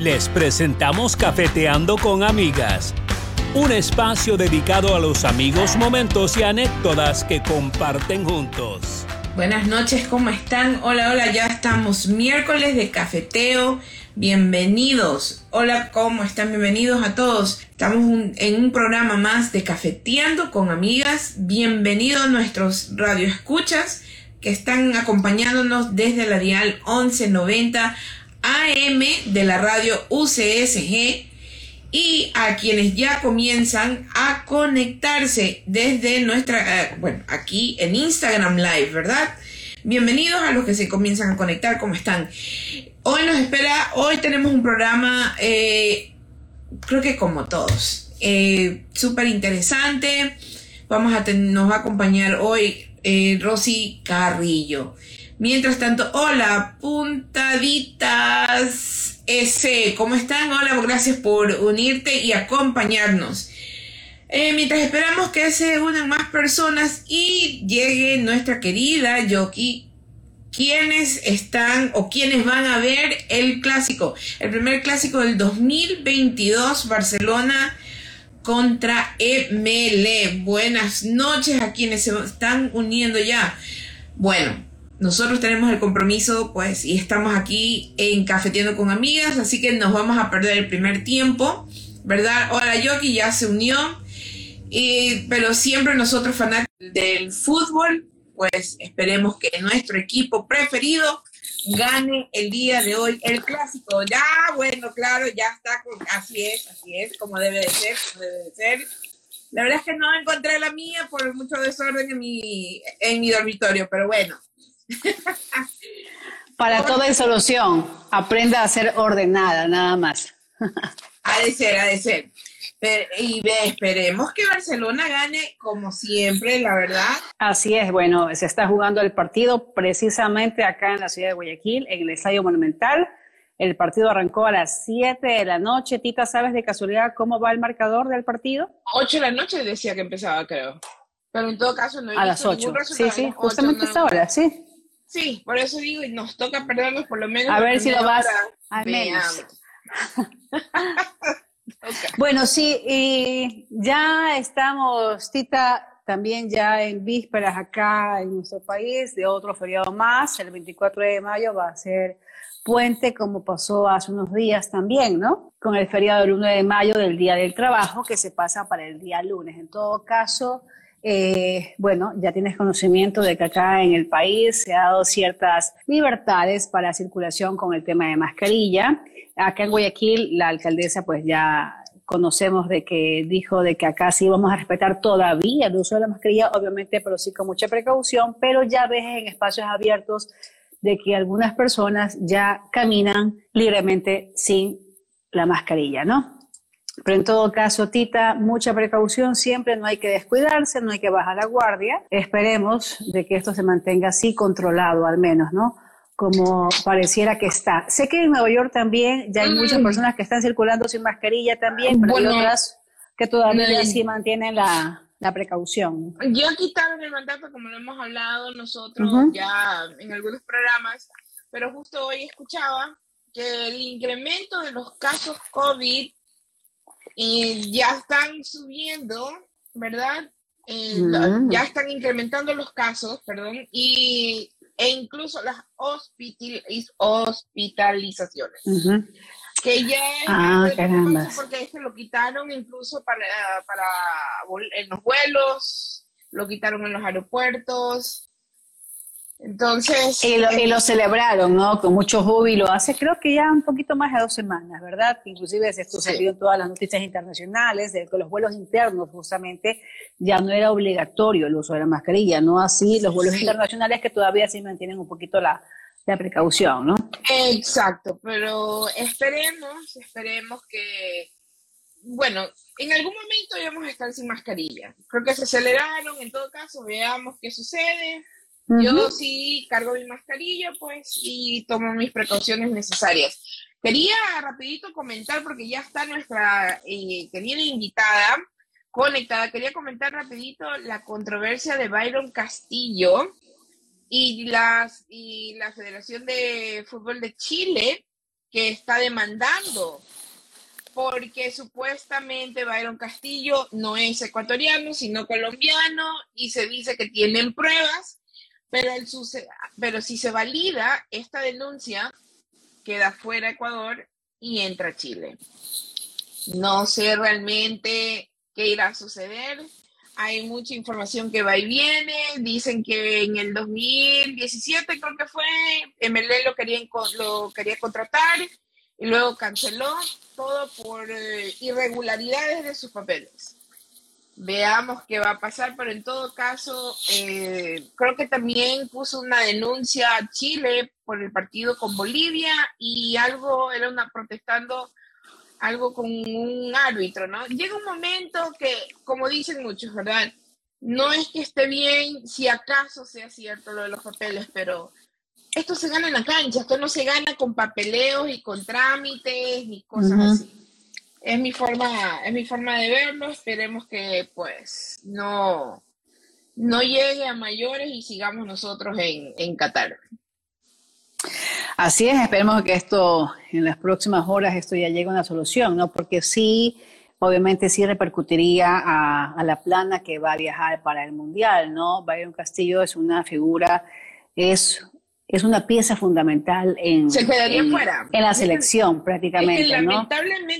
Les presentamos Cafeteando con Amigas, un espacio dedicado a los amigos, momentos y anécdotas que comparten juntos. Buenas noches, ¿cómo están? Hola, hola, ya estamos miércoles de cafeteo. Bienvenidos. Hola, ¿cómo están? Bienvenidos a todos. Estamos en un programa más de Cafeteando con Amigas. Bienvenidos a nuestros radioescuchas que están acompañándonos desde la dial 1190 AM de la radio UCSG y a quienes ya comienzan a conectarse desde nuestra, eh, bueno, aquí en Instagram Live, ¿verdad? Bienvenidos a los que se comienzan a conectar, ¿cómo están? Hoy nos espera, hoy tenemos un programa, eh, creo que como todos, eh, súper interesante. Vamos a nos va a acompañar hoy Rosy Carrillo. Mientras tanto, hola, puntaditas ese, ¿cómo están? Hola, gracias por unirte y acompañarnos. Eh, mientras esperamos que se unan más personas y llegue nuestra querida Yoki, quienes están o quienes van a ver el clásico, el primer clásico del 2022, Barcelona contra ML. Buenas noches a quienes se están uniendo ya. Bueno, nosotros tenemos el compromiso, pues, y estamos aquí en Cafetiendo con Amigas, así que nos vamos a perder el primer tiempo, ¿verdad? Hola, Yoki ya se unió, pero siempre nosotros fanáticos del fútbol, pues esperemos que nuestro equipo preferido gane el día de hoy el clásico. Ya, bueno, claro, ya está, así es, así es, como debe de ser, como debe de ser. La verdad es que no encontré la mía por mucho desorden en mi, en mi dormitorio, pero bueno, para todo hay solución. Aprenda a ser ordenada, nada más. ha de ser, ha de ser. y esperemos que Barcelona gane como siempre, la verdad. Así es, bueno, se está jugando el partido precisamente acá en la ciudad de Guayaquil, en el Estadio Monumental. El partido arrancó a las 7 de la noche. Tita, ¿sabes de casualidad cómo va el marcador del partido? 8 de la noche decía que empezaba, creo. Pero en todo caso no he A las 8. Sí, sí, justamente esta hora, sí. Sí, por eso digo, y nos toca perdernos por lo menos. A ver si lo vas a menos. Bueno, sí, y ya estamos, Tita, también ya en vísperas acá en nuestro país de otro feriado más. El 24 de mayo va a ser puente, como pasó hace unos días también, ¿no? Con el feriado del 1 de mayo del Día del Trabajo, que se pasa para el día lunes. En todo caso, eh, bueno, ya tienes conocimiento de que acá en el país se ha dado ciertas libertades para circulación con el tema de mascarilla. Acá en Guayaquil, la alcaldesa pues ya conocemos de que dijo de que acá sí vamos a respetar todavía el uso de la mascarilla, obviamente, pero sí con mucha precaución, pero ya ves en espacios abiertos de que algunas personas ya caminan libremente sin la mascarilla, ¿no? Pero en todo caso, Tita, mucha precaución siempre, no hay que descuidarse, no hay que bajar la guardia. Esperemos de que esto se mantenga así controlado al menos, ¿no? Como pareciera que está. Sé que en Nueva York también ya hay muchas mm. personas que están circulando sin mascarilla también, pero hay otras que todavía sí mantienen la, la precaución. Ya quitaron el mandato, como lo hemos hablado nosotros ya en algunos programas, pero justo hoy escuchaba que el incremento de los casos COVID y ya están subiendo, ¿verdad? Eh, mm. Ya están incrementando los casos, perdón, y, e incluso las hospitalizaciones. Que ya ah, porque este lo quitaron incluso para, para en los vuelos, lo quitaron en los aeropuertos, entonces. Y lo, y lo, celebraron, ¿no? Con mucho júbilo. Hace creo que ya un poquito más de dos semanas, ¿verdad? Inclusive esto salió en todas las noticias internacionales, de que los vuelos internos justamente ya no era obligatorio el uso de la mascarilla, no así los vuelos internacionales que todavía sí mantienen un poquito la, la precaución, ¿no? Exacto, pero esperemos, esperemos que, bueno, en algún momento vamos a estar sin mascarilla. Creo que se aceleraron, en todo caso, veamos qué sucede yo sí cargo mi mascarilla, pues, y tomo mis precauciones necesarias. Quería rapidito comentar, porque ya está nuestra eh, querida invitada conectada, quería comentar rapidito la controversia de Byron Castillo y, las, y la Federación de Fútbol de Chile, que está demandando porque supuestamente Byron Castillo no es ecuatoriano, sino colombiano, y se dice que tienen pruebas, pero, el pero si se valida esta denuncia, queda fuera Ecuador y entra Chile. No sé realmente qué irá a suceder. Hay mucha información que va y viene. Dicen que en el 2017 creo que fue, MLE lo quería, lo quería contratar y luego canceló todo por eh, irregularidades de sus papeles. Veamos qué va a pasar, pero en todo caso, eh, creo que también puso una denuncia a Chile por el partido con Bolivia y algo, era una protestando algo con un árbitro, ¿no? Llega un momento que, como dicen muchos, ¿verdad? No es que esté bien si acaso sea cierto lo de los papeles, pero esto se gana en la cancha, esto no se gana con papeleos y con trámites ni cosas así. Es mi forma, es mi forma de verlo, esperemos que pues no, no llegue a mayores y sigamos nosotros en, en Qatar. Así es, esperemos que esto en las próximas horas esto ya llegue a una solución, ¿no? Porque sí, obviamente sí repercutiría a, a, la plana que va a viajar para el Mundial, ¿no? Byron Castillo es una figura, es es una pieza fundamental en, en, la selección prácticamente, ¿no?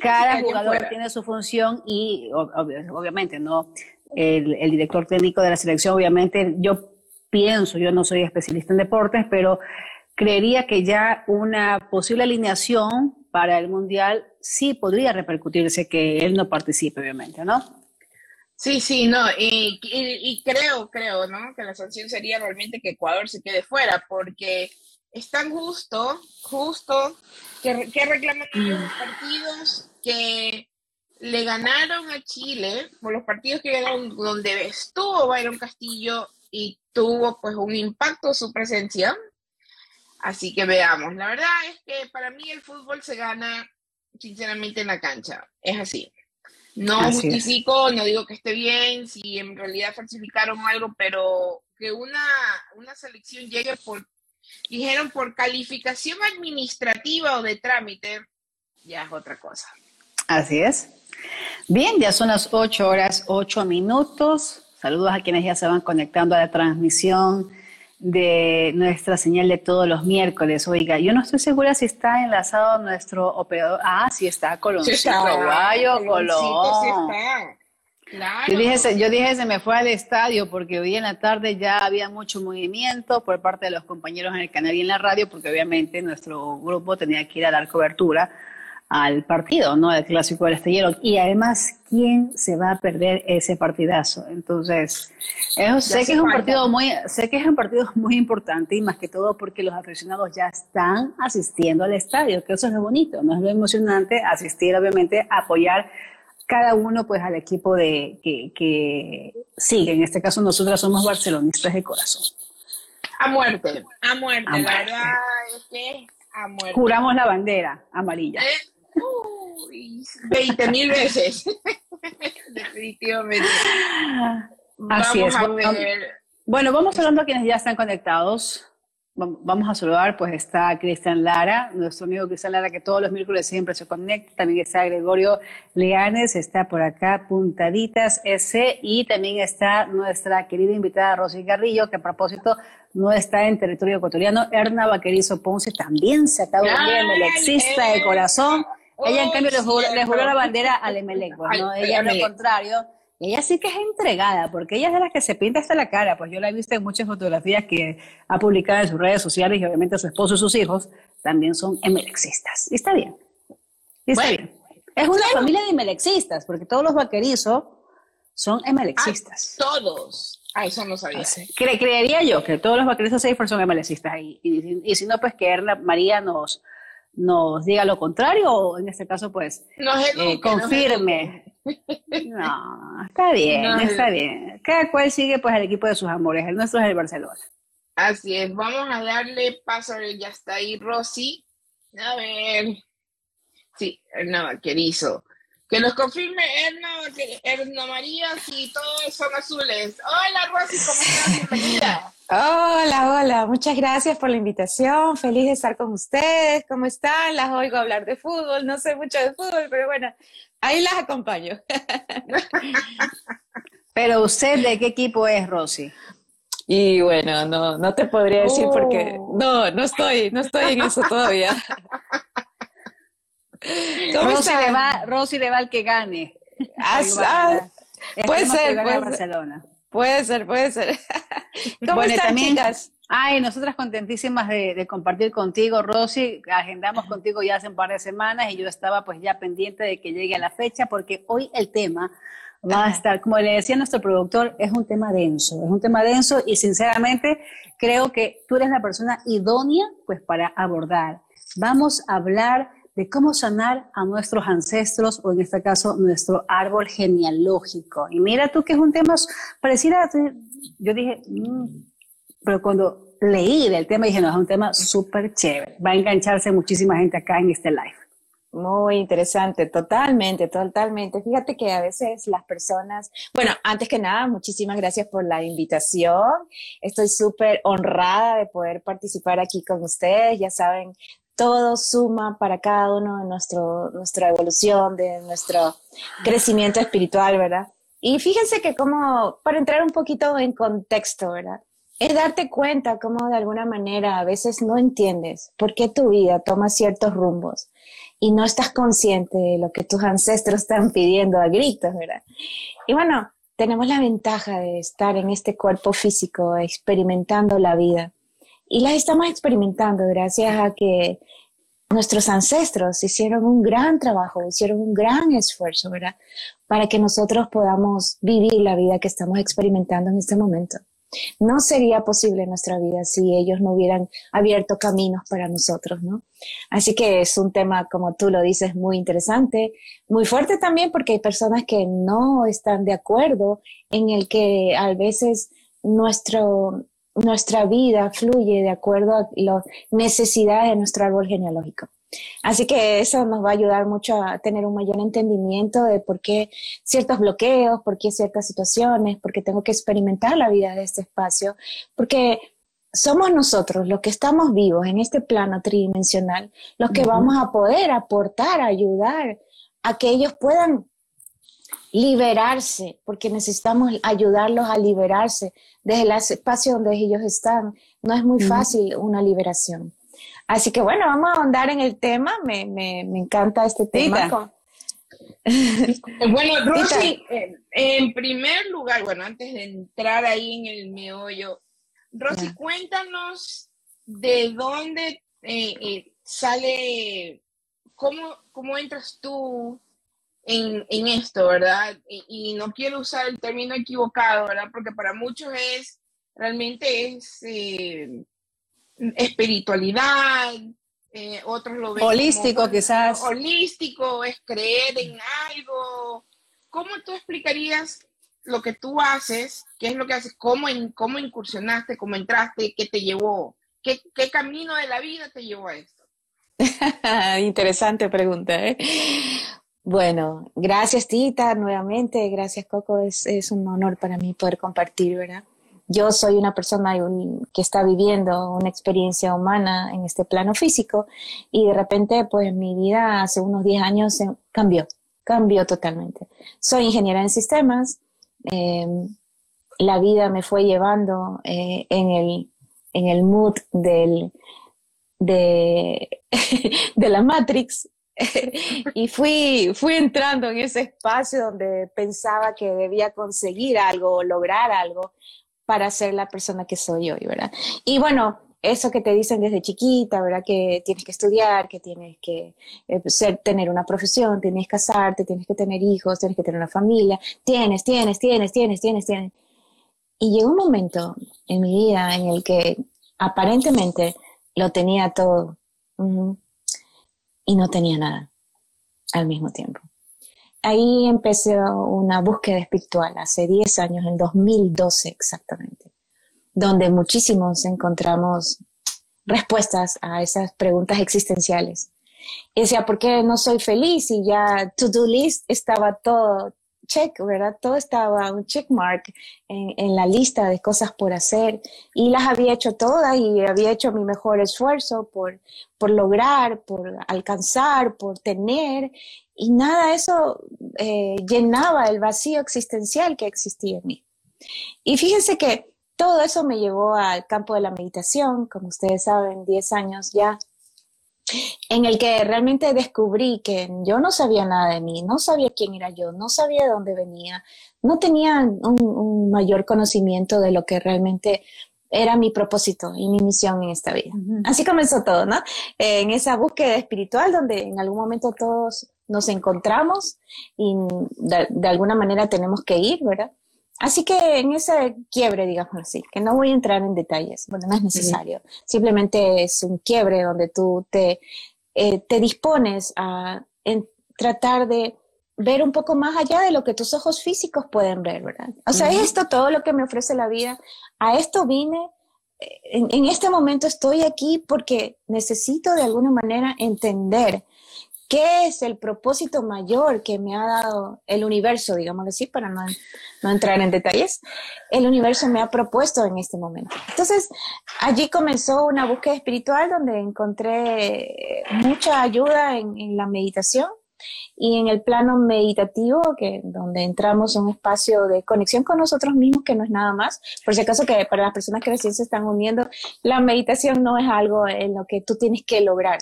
Cada jugador tiene su función y obviamente, ¿no? El, el, director técnico de la selección, obviamente, yo pienso, yo no soy especialista en deportes, pero creería que ya una posible alineación para el Mundial sí podría repercutirse que él no participe, obviamente, ¿no? Sí, sí, no, y, y, creo, creo, ¿no? Que la sanción sería realmente que Ecuador se quede fuera, porque es tan justo, justo, que, que reclaman los partidos que le ganaron a Chile, por los partidos que ganaron donde estuvo Byron Castillo y tuvo pues un impacto su presencia. Así que veamos, la verdad es que para mí el fútbol se gana sinceramente en la cancha, es así. No justifico, no digo que esté bien, si en realidad falsificaron algo, pero que una, una selección llegue por, dijeron, por calificación administrativa o de trámite, ya es otra cosa. Así es. Bien, ya son las 8 horas, 8 minutos. Saludos a quienes ya se van conectando a la transmisión de nuestra señal de todos los miércoles. Oiga, yo no estoy segura si está enlazado nuestro operador. Ah, sí está, Coloncito, sí Colón. Yo, dije, yo dije, se me fue al estadio porque hoy en la tarde ya había mucho movimiento por parte de los compañeros en el canal y en la radio, porque obviamente nuestro grupo tenía que ir a dar cobertura al partido, ¿no? El clásico del estallero. Y además, ¿quién se va a perder ese partidazo? Entonces, sé que es un partido muy, sé que es un partido muy importante y más que todo porque los aficionados ya están asistiendo al estadio, que eso es lo bonito, ¿no? Es lo emocionante asistir, obviamente, a apoyar cada uno pues al equipo de que, que sigue. En este caso nosotros somos barcelonistas de corazón. A muerte, a muerte, la verdad es que a muerte. Juramos la bandera amarilla. Eh, 20 mil veces. Definitivamente. Así es. Bueno, vamos hablando a quienes ya están conectados. Vamos a saludar, pues está Cristian Lara, nuestro amigo Cristian Lara, que todos los miércoles siempre se conecta. También está Gregorio Leanes, está por acá Puntaditas S. Y también está nuestra querida invitada Rosy Garrillo, que a propósito no está en territorio ecuatoriano. Erna Vaquerizo Ponce también se acaba de el exista de corazón. Ella, en cambio, le juró, la bandera al Emelec, pues, ¿no? Ella, lo contrario, ella sí que es entregada, porque ella es de las que se pinta hasta la cara, pues yo la he visto en muchas fotografías que ha publicado en sus redes sociales y obviamente su esposo y sus hijos también son emelexistas. Y está bien. está bien. Es una familia de emelexistas, porque todos los vaquerizos son emelexistas. Ah, todos. Ah, eso no sabía. creería yo que todos los vaquerizos Seifer son emelexistas. Y, y, si no, pues que Erna María nos nos diga lo contrario o en este caso pues eh, confirme. No, está bien, está bien. Cada cual sigue pues el equipo de sus amores, el nuestro es el Barcelona. Así es, vamos a darle paso, ya está ahí Rosy. A ver. Sí, Erna Vaquerizo. Que nos confirme Erna, Erna María si todos son azules. Hola Rosy, ¿cómo estás? Bienvenida. Hola, hola, muchas gracias por la invitación. Feliz de estar con ustedes. ¿Cómo están? Las oigo hablar de fútbol. No sé mucho de fútbol, pero bueno, ahí las acompaño. pero usted, ¿de qué equipo es, Rosy? Y bueno, no, no te podría decir porque oh. no, no estoy, no estoy en eso todavía. Rosy le, va, Rosy le va al que gane. Ah, ah, puede ser, puede Barcelona. Puede ser, puede ser. ¿Cómo están, chicas? Ay, nosotras contentísimas de, compartir contigo, Rosy. Agendamos contigo ya hace un par de semanas y yo estaba pues ya pendiente de que llegue a la fecha porque hoy el tema va a estar, como le decía nuestro productor, es un tema denso, es un tema denso y sinceramente creo que tú eres la persona idónea pues para abordar. Vamos a hablar de cómo sanar a nuestros ancestros o en este caso nuestro árbol genealógico. Y mira tú que es un tema pareciera, yo dije, mm", pero cuando leí del tema dije, no, es un tema súper chévere, va a engancharse muchísima gente acá en este live. Muy interesante, totalmente, totalmente. Fíjate que a veces las personas, bueno, antes que nada, muchísimas gracias por la invitación. Estoy súper honrada de poder participar aquí con ustedes. Ya saben, todo suma para cada uno de nuestro, nuestra evolución, de nuestro crecimiento espiritual, ¿verdad? Y fíjense que como, para entrar un poquito en contexto, ¿verdad? Es darte cuenta cómo de alguna manera a veces no entiendes por qué tu vida toma ciertos rumbos y no estás consciente de lo que tus ancestros están pidiendo a gritos, ¿verdad? Y bueno, tenemos la ventaja de estar en este cuerpo físico experimentando la vida y las estamos experimentando gracias a que nuestros ancestros hicieron un gran trabajo, hicieron un gran esfuerzo, ¿verdad? Para que nosotros podamos vivir la vida que estamos experimentando en este momento. No sería posible nuestra vida si ellos no hubieran abierto caminos para nosotros, ¿no? Así que es un tema, como tú lo dices, muy interesante, muy fuerte también porque hay personas que no están de acuerdo en el que a veces nuestro, nuestra vida fluye de acuerdo a las necesidades de nuestro árbol genealógico. Así que eso nos va a ayudar mucho a tener un mayor entendimiento de por qué ciertos bloqueos, por qué ciertas situaciones, por qué tengo que experimentar la vida de este espacio, porque somos nosotros los que estamos vivos en este plano tridimensional, los que vamos a poder aportar, ayudar a que ellos puedan liberarse, porque necesitamos ayudarlos a liberarse desde el espacio donde ellos están. No es muy fácil una liberación. Así que bueno, vamos a ahondar en el tema. Me, me, me encanta este tema. bueno, Rosy, eh, en primer lugar, bueno, antes de entrar ahí en el meollo, Rosy, cuéntanos de dónde eh, eh, sale, cómo, cómo entras tú en, en esto, ¿verdad? Y, no quiero usar el término equivocado, ¿verdad? Porque para muchos es, realmente es eh, espiritualidad, eh, otros lo ven holístico quizás. Holístico, es creer en algo. ¿Cómo tú explicarías lo que tú haces? ¿Qué es lo que haces? ¿Cómo, en, cómo incursionaste? ¿Cómo entraste? ¿Qué te llevó? ¿Qué, ¿Qué camino de la vida te llevó a esto? Interesante pregunta. ¿eh? Bueno, gracias Tita, nuevamente, gracias Coco, es, un honor para mí poder compartir, ¿verdad? Yo soy una persona que está viviendo una experiencia humana en este plano físico y de repente, pues mi vida hace unos 10 años cambió, cambió totalmente. Soy ingeniera en sistemas, em, la vida me fue llevando eh, en, el, en el mood de la Matrix, y fui, fui entrando en ese espacio donde pensaba que debía conseguir algo o lograr algo para ser la persona que soy hoy, ¿verdad? Y bueno, eso que te dicen desde chiquita, ¿verdad? Que tienes que estudiar, que tienes que eh, ser, tener una profesión, tienes que casarte, tienes que tener hijos, tienes que tener una familia, tienes, tienes, tienes, tienes, tienes, tienes. Y llegó un momento en mi vida en el que aparentemente lo tenía todo y no tenía nada al mismo tiempo. Ahí empecé una búsqueda espiritual hace 10 años, en 2012 exactamente, donde muchísimos encontramos respuestas a esas preguntas existenciales. Y decía, ¿por qué no soy feliz? Y ya to-do list estaba todo check, ¿verdad? Todo estaba un check mark en, en, la lista de cosas por hacer y las había hecho todas y había hecho mi mejor esfuerzo por, por lograr, por alcanzar, por tener y nada eso eh, llenaba el vacío existencial que existía en mí. Y fíjense que todo eso me llevó al campo de la meditación, como ustedes saben, 10 años ya en el que realmente descubrí que yo no sabía nada de mí, no sabía quién era yo, no sabía de dónde venía, no tenía un, mayor conocimiento de lo que realmente era mi propósito y mi misión en esta vida. Así comenzó todo, ¿no? en esa búsqueda espiritual donde en algún momento todos nos encontramos y de alguna manera tenemos que ir, ¿verdad? Así que en ese quiebre, digamos así, que no voy a entrar en detalles, bueno, no es necesario, simplemente es un quiebre donde tú te, eh, te dispones a tratar de ver un poco más allá de lo que tus ojos físicos pueden ver, ¿verdad? O sea, esto todo lo que me ofrece la vida, a esto vine, eh, en, en este momento estoy aquí porque necesito de alguna manera entender ¿Qué es el propósito mayor que me ha dado el universo, digamos así, para no, no, entrar en detalles? El universo me ha propuesto en este momento. Entonces, allí comenzó una búsqueda espiritual donde encontré mucha ayuda en, en la meditación y en el plano meditativo, que donde entramos en un espacio de conexión con nosotros mismos, que no es nada más. Por si acaso que para las personas que recién se están uniendo, la meditación no es algo en lo que tú tienes que lograr,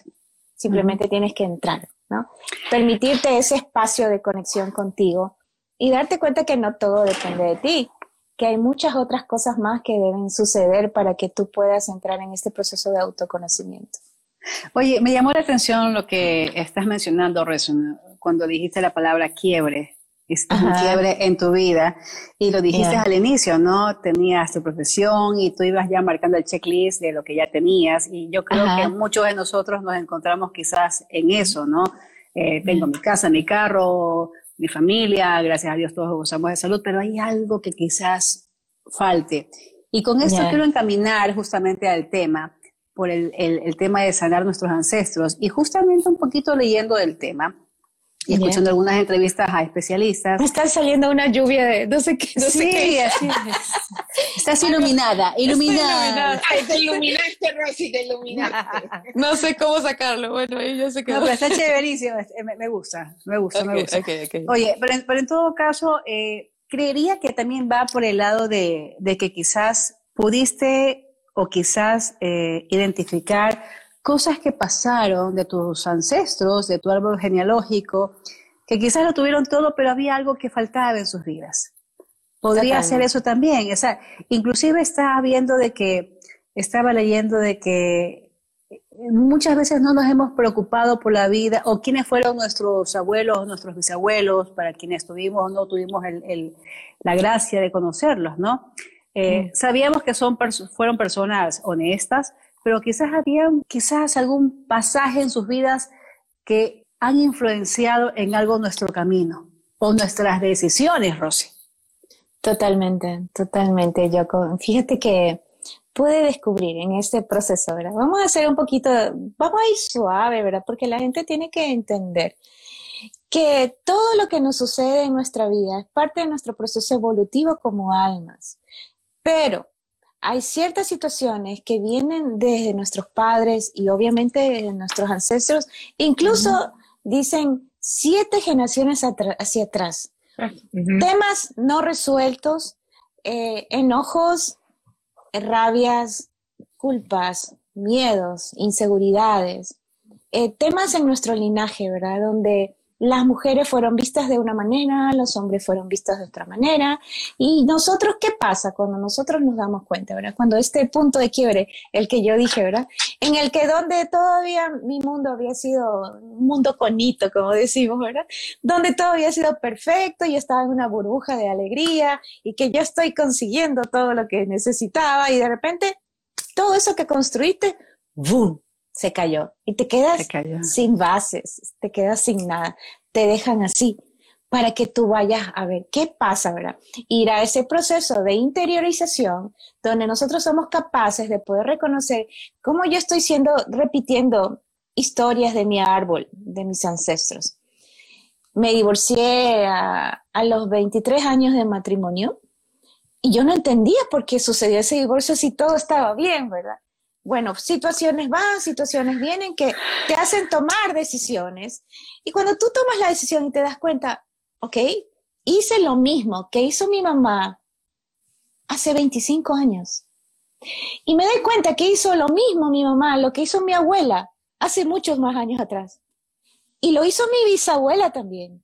simplemente tienes que entrar. ¿No? Permitirte ese espacio de conexión contigo y darte cuenta que no todo depende de ti, que hay muchas otras cosas más que deben suceder para que tú puedas entrar en este proceso de autoconocimiento. Oye, me llamó la atención lo que estás mencionando, cuando dijiste la palabra quiebre. Es un quiebre en tu vida. Y lo dijiste al inicio, ¿no? Tenías tu profesión y tú ibas ya marcando el checklist de lo que ya tenías. Y yo creo que muchos de nosotros nos encontramos quizás en eso, ¿no? Eh, tengo mi casa, mi carro, mi familia, gracias a Dios todos gozamos de salud, pero hay algo que quizás falte. Y con esto quiero encaminar justamente al tema, por el, el, el tema de sanar nuestros ancestros. Y justamente un poquito leyendo del tema, y escuchando algunas entrevistas a especialistas. Me está saliendo una lluvia de no sé qué. No sí, sé qué. así Estás iluminada, iluminada. Ay, te iluminaste, Rosy, te iluminaste. no sé cómo sacarlo, bueno, yo sé que... No, pero está chéverísimo, me, me, gusta, me gusta, me gusta. Oye, pero, pero, en todo caso, eh, creería que también va por el lado de, de que quizás pudiste o quizás eh, identificar cosas que pasaron de tus ancestros, de tu árbol genealógico, que quizás lo tuvieron todo, pero había algo que faltaba en sus vidas. Podría ser eso también. O sea, inclusive estaba viendo de que, estaba leyendo de que muchas veces no nos hemos preocupado por la vida o quiénes fueron nuestros abuelos, nuestros bisabuelos, para quienes tuvimos o no tuvimos el, la gracia de conocerlos, ¿no? Eh, mm. Sabíamos que son, fueron personas honestas, pero quizás había quizás algún pasaje en sus vidas que han influenciado en algo nuestro camino o nuestras decisiones, Rosy. Totalmente, totalmente, Yo Fíjate que pude descubrir en este proceso, ¿verdad? Vamos a hacer un poquito, vamos a ir suave, ¿verdad? Porque la gente tiene que entender que todo lo que nos sucede en nuestra vida es parte de nuestro proceso evolutivo como almas. Pero hay ciertas situaciones que vienen desde nuestros padres y obviamente de nuestros ancestros, incluso dicen siete generaciones hacia atrás. Temas no resueltos, eh, enojos, rabias, culpas, miedos, inseguridades, eh, temas en nuestro linaje, ¿verdad? Donde las mujeres fueron vistas de una manera, los hombres fueron vistos de otra manera. Y nosotros, ¿qué pasa cuando nosotros nos damos cuenta, verdad? Cuando este punto de quiebre, el que yo dije, ¿verdad? En el que donde todavía mi mundo había sido un mundo conito, como decimos, ¿verdad? Donde todo había sido perfecto, y estaba en una burbuja de alegría y que yo estoy consiguiendo todo lo que necesitaba y de repente todo eso que construiste, ¡boom! Se cayó y te quedas sin bases, te quedas sin nada, te dejan así para que tú vayas a ver qué pasa, ¿verdad? Ir a ese proceso de interiorización donde nosotros somos capaces de poder reconocer cómo yo estoy siendo, repitiendo historias de mi árbol, de mis ancestros. me divorcié a, a los 23 años de matrimonio y yo no entendía por qué sucedió ese divorcio si todo estaba bien, ¿verdad? Bueno, situaciones van, situaciones vienen que te hacen tomar decisiones. Y cuando tú tomas la decisión y te das cuenta, ok, hice lo mismo que hizo mi mamá hace 25 años. Y me doy cuenta que hizo lo mismo mi mamá, lo que hizo mi abuela hace muchos más años atrás. Y lo hizo mi bisabuela también.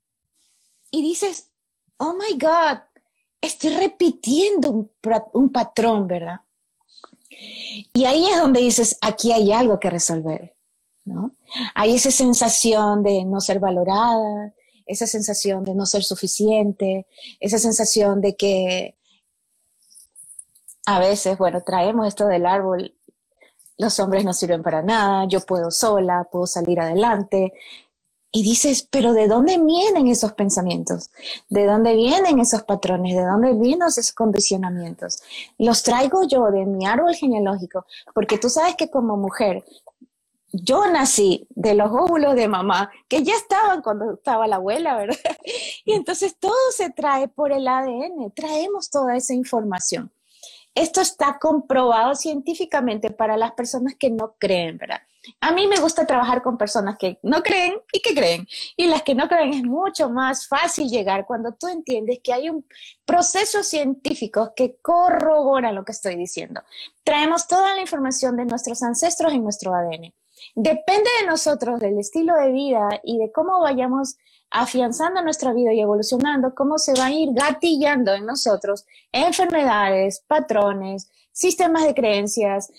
Y dices, oh my God, estoy repitiendo un, patrón, ¿verdad? Y ahí es donde dices, aquí hay algo que resolver, ¿no? Hay esa sensación de no ser valorada, esa sensación de no ser suficiente, esa sensación de que a veces, bueno, traemos esto del árbol, los hombres no sirven para nada, yo puedo sola, puedo salir adelante, y dices, pero ¿de dónde vienen esos pensamientos? ¿De dónde vienen esos patrones? ¿De dónde vienen esos condicionamientos? Los traigo yo de mi árbol genealógico, porque tú sabes que como mujer, yo nací de los óvulos de mamá, que ya estaban cuando estaba la abuela, ¿verdad? Y entonces todo se trae por el ADN, traemos toda esa información. Esto está comprobado científicamente para las personas que no creen, ¿verdad? A mí me gusta trabajar con personas que no creen y que creen. Y las que no creen es mucho más fácil llegar cuando tú entiendes que hay un proceso científico que corrobora lo que estoy diciendo. Traemos toda la información de nuestros ancestros en nuestro ADN. Depende de nosotros, del estilo de vida y de cómo vayamos afianzando nuestra vida y evolucionando, cómo se va a ir gatillando en nosotros enfermedades, patrones, sistemas de creencias,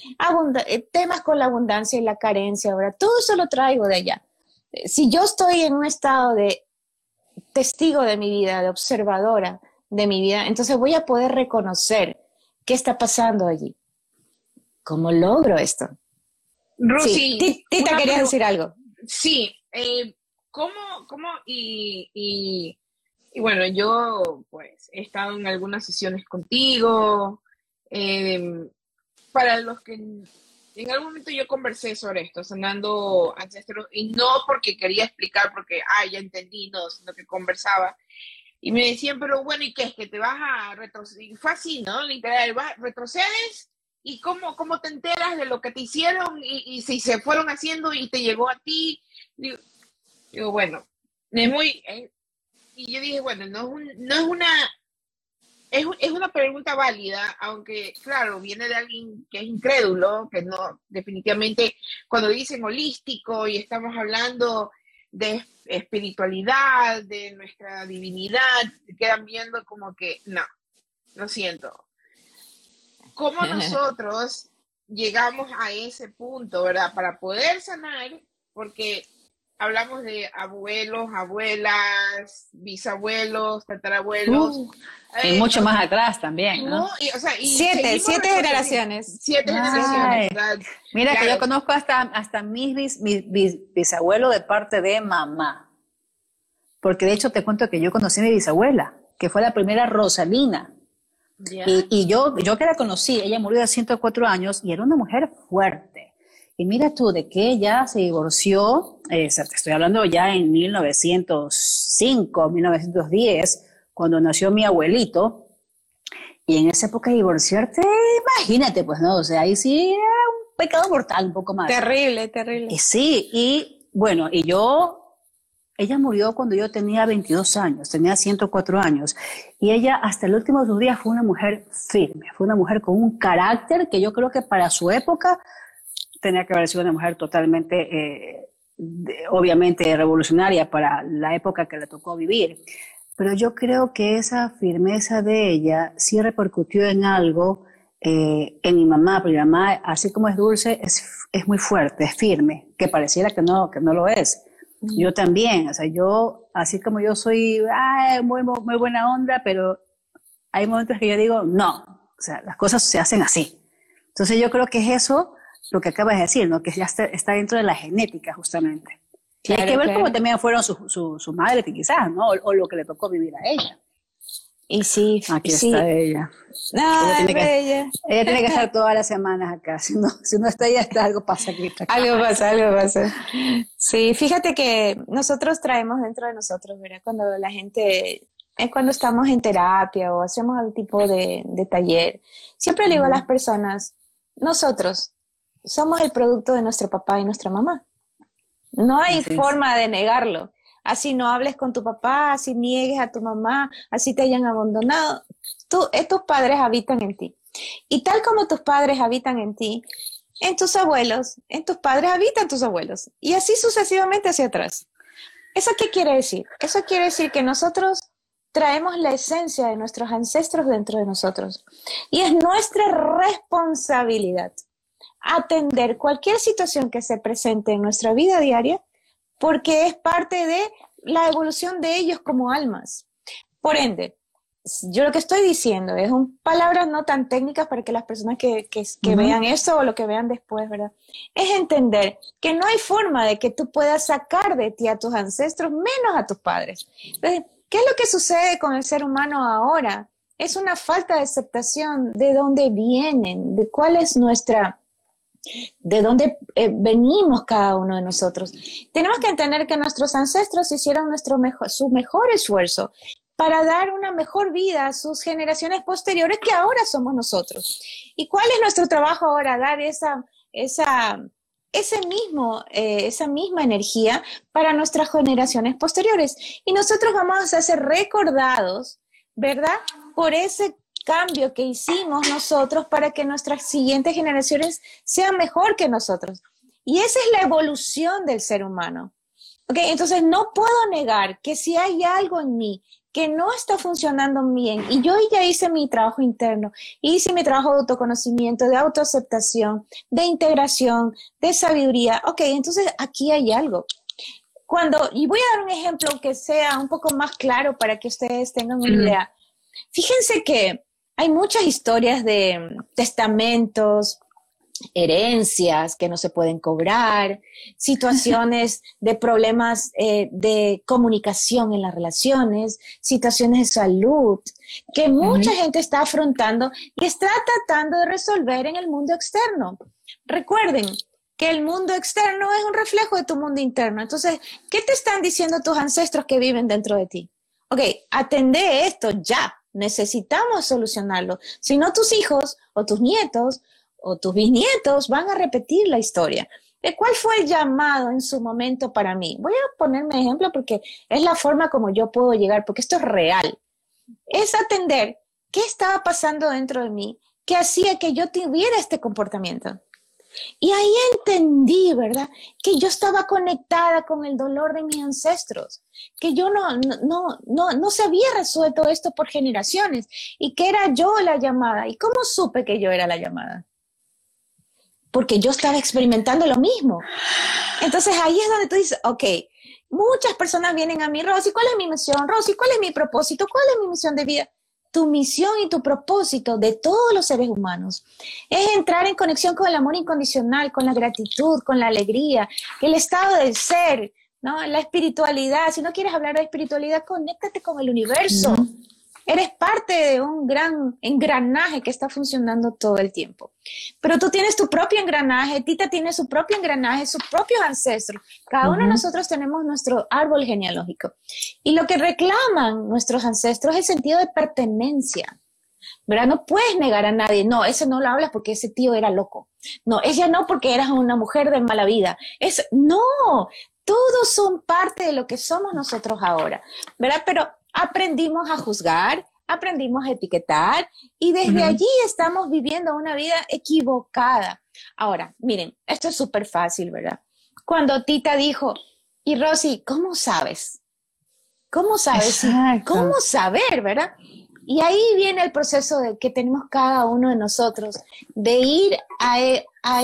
eh, temas con la abundancia y la carencia, ahora todo eso lo traigo de allá. Eh, si yo estoy en un estado de testigo de mi vida, de observadora de mi vida, entonces voy a poder reconocer qué está pasando allí. ¿Cómo logro esto? Rosy, Tita, querías decir algo. Sí, eh, ¿cómo, cómo y, y, y, bueno, yo pues he estado en algunas sesiones contigo, eh, para los que en algún momento yo conversé sobre esto, sanando ancestros, y no porque quería explicar, porque, ah, ya entendí, no, sino que conversaba. Y me decían, pero bueno, ¿y qué es? Que te vas a retroceder. Fue así, ¿no? Literal, vas, retrocedes y cómo, cómo te enteras de lo que te hicieron y, y si se fueron haciendo y te llegó a ti. Digo, digo bueno, es muy... Eh, y yo dije, bueno, no es, un, no es una es, una pregunta válida, aunque claro, viene de alguien que es incrédulo, que no, definitivamente, cuando dicen holístico y estamos hablando de espiritualidad, de nuestra divinidad, quedan viendo como que no, lo siento. ¿Cómo nosotros llegamos a ese punto, verdad? Para poder sanar, porque hablamos de abuelos, abuelas, bisabuelos, tatarabuelos. Uh, y mucho más atrás también, ¿no? siete, siete generaciones. Siete generaciones. Mira que yo conozco hasta, hasta mis, bisabuelos de parte de mamá. Porque de hecho te cuento que yo conocí a mi bisabuela, que fue la primera Rosalina. Y, y, yo, yo que la conocí, ella murió de 104 años y era una mujer fuerte y mira tú, de que ella se divorció, eh, te estoy hablando ya en 1905, 1910, cuando nació mi abuelito, y en esa época divorciarte, imagínate, pues, ¿no? O sea, ahí sí era un pecado mortal, un poco más. Terrible, terrible. Y sí, y bueno, y yo, ella murió cuando yo tenía 22 años, tenía 104 años, y ella hasta el último de sus días fue una mujer firme, fue una mujer con un carácter que yo creo que para su época tenía que haber sido una mujer totalmente, eh, obviamente, revolucionaria para la época que le tocó vivir. Pero yo creo que esa firmeza de ella sí repercutió en algo eh, en mi mamá, porque mi mamá, así como es dulce, es, es, muy fuerte, es firme, que pareciera que no, que no lo es. Yo también, o sea, yo, así como yo soy muy, muy buena onda, pero hay momentos que yo digo, no, o sea, las cosas se hacen así. Entonces yo creo que es eso lo que acabas de decir, ¿no? que ya está, dentro de la genética justamente. hay que ver cómo también fueron sus su, su madres quizás, ¿no? O, lo que le tocó vivir a ella. Y sí, Aquí sí. está ella. Ay, tiene que- bella. Ella tiene que estar todas las semanas acá. Si no, si no está ella, está, algo pasa aquí. Algo pasa, algo pasa. Sí, fíjate que nosotros traemos dentro de nosotros, ¿verdad? Cuando la gente, es cuando estamos en terapia o hacemos algún tipo de, de taller, siempre le digo a las personas, nosotros somos el producto de nuestro papá y nuestra mamá. No hay forma de negarlo. Así no hables con tu papá, así niegues a tu mamá, así te hayan abandonado. Tú, tus padres habitan en ti. Y tal como tus padres habitan en ti, en tus abuelos, en tus padres habitan tus abuelos. Y así sucesivamente hacia atrás. ¿Eso qué quiere decir? Eso quiere decir que nosotros traemos la esencia de nuestros ancestros dentro de nosotros. Y es nuestra responsabilidad atender cualquier situación que se presente en nuestra vida diaria porque es parte de la evolución de ellos como almas. Por ende, yo lo que estoy diciendo es un, palabras no tan técnicas para que las personas que, que- vean eso o lo que vean después, ¿verdad? Es entender que no hay forma de que tú puedas sacar de ti a tus ancestros menos a tus padres. Entonces, ¿qué es lo que sucede con el ser humano ahora? Es una falta de aceptación de dónde vienen, de cuál es nuestra, de dónde eh, venimos cada uno de nosotros. Tenemos que entender que nuestros ancestros hicieron nuestro mejor, su mejor esfuerzo para dar una mejor vida a sus generaciones posteriores que ahora somos nosotros. ¿Y cuál es nuestro trabajo ahora? Dar esa, esa, ese mismo, eh, esa misma energía para nuestras generaciones posteriores. Y nosotros vamos a ser recordados, ¿verdad? Por ese cambio que hicimos nosotros para que nuestras siguientes generaciones sean mejor que nosotros. Y esa es la evolución del ser humano. ¿Ok? Entonces no puedo negar que si hay algo en mí que no está funcionando bien y yo ya hice mi trabajo interno, hice mi trabajo de autoconocimiento, de autoaceptación, de integración, de sabiduría, ok, entonces aquí hay algo. Cuando, y voy a dar un ejemplo que sea un poco más claro para que ustedes tengan una idea. Fíjense que hay muchas historias de mm, testamentos, herencias que no se pueden cobrar, situaciones de problemas eh, de comunicación en las relaciones, situaciones de salud, que mucha gente está afrontando y está tratando de resolver en el mundo externo. Recuerden que el mundo externo es un reflejo de tu mundo interno. Entonces, ¿qué te están diciendo tus ancestros que viven dentro de ti? Ok, atende esto ya. Necesitamos solucionarlo. Si no, tus hijos o tus nietos o tus bisnietos van a repetir la historia. ¿De cuál fue el llamado en su momento para mí? Voy a ponerme ejemplo porque es la forma como yo puedo llegar, porque esto es real. Es atender qué estaba pasando dentro de mí que hacía que yo tuviera este comportamiento. Y ahí entendí, ¿verdad? Que yo estaba conectada con el dolor de mis ancestros, que yo no, no, no, no, se había resuelto esto por generaciones y que era yo la llamada. ¿Y cómo supe que yo era la llamada? Porque yo estaba experimentando lo mismo. Entonces ahí es donde tú dices, ok, muchas personas vienen a mí, Rosy, ¿cuál es mi misión? Rosy, ¿cuál es mi propósito? ¿Cuál es mi misión de vida? Tu misión y tu propósito de todos los seres humanos es entrar en conexión con el amor incondicional, con la gratitud, con la alegría, el estado del ser, ¿no? La espiritualidad. Si no quieres hablar de espiritualidad, conéctate con el universo. Eres parte de un gran engranaje que está funcionando todo el tiempo. Pero tú tienes tu propio engranaje, Tita tiene su propio engranaje, sus propios ancestros. Cada uno de nosotros tenemos nuestro árbol genealógico. Y lo que reclaman nuestros ancestros es el sentido de pertenencia. ¿Verdad? No puedes negar a nadie. No, ese no lo hablas porque ese tío era loco. No, ella no porque eras una mujer de mala vida. Es, no, todos son parte de lo que somos nosotros ahora. ¿Verdad? Pero aprendimos a juzgar, aprendimos a etiquetar y desde allí estamos viviendo una vida equivocada. Ahora, miren, esto es súper fácil, ¿verdad? Cuando Tita dijo, y Rosy, ¿cómo sabes? ¿Cómo sabes? Exacto. ¿Cómo saber, verdad? Y ahí viene el proceso de que tenemos cada uno de nosotros de ir a, e- a,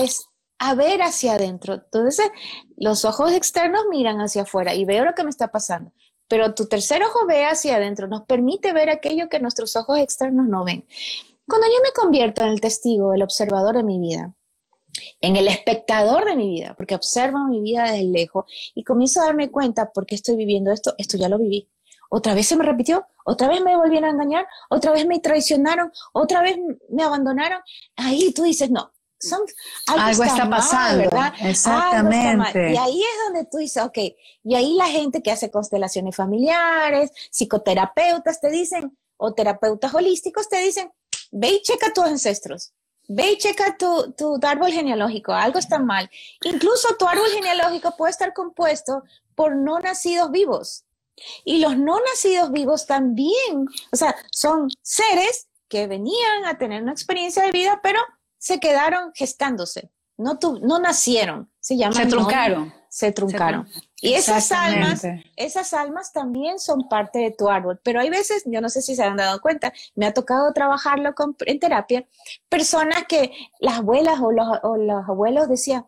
a ver hacia adentro. Entonces, los ojos externos miran hacia afuera y veo lo que me está pasando. Pero tu tercer ojo ve hacia adentro, nos permite ver aquello que nuestros ojos externos no ven. Cuando yo me convierto en el testigo, el observador de mi vida, en el espectador de mi vida, porque observo mi vida desde lejos y comienzo a darme cuenta por qué estoy viviendo esto, esto ya lo viví. otra vez se me repitió, otra vez me volvieron a engañar, otra vez me traicionaron, otra vez me abandonaron. Ahí tú dices, no, son, algo, está, pasando, ¿verdad? Exactamente. Y ahí es donde tú dices, ok, y ahí la gente que hace constelaciones familiares, psicoterapeutas te dicen, o terapeutas holísticos te dicen, ve y checa tus ancestros, ve y checa tu, tu árbol genealógico, algo está mal. Incluso tu árbol genealógico puede estar compuesto por no nacidos vivos. Y los no nacidos vivos también, o sea, son seres que venían a tener una experiencia de vida, pero se quedaron gestándose, no, no nacieron, se llaman. Se truncaron. Se truncaron. Y esas almas, esas almas también son parte de tu árbol, pero hay veces, yo no sé si se han dado cuenta, me ha tocado trabajarlo en terapia, personas que las abuelas o los, abuelos decían,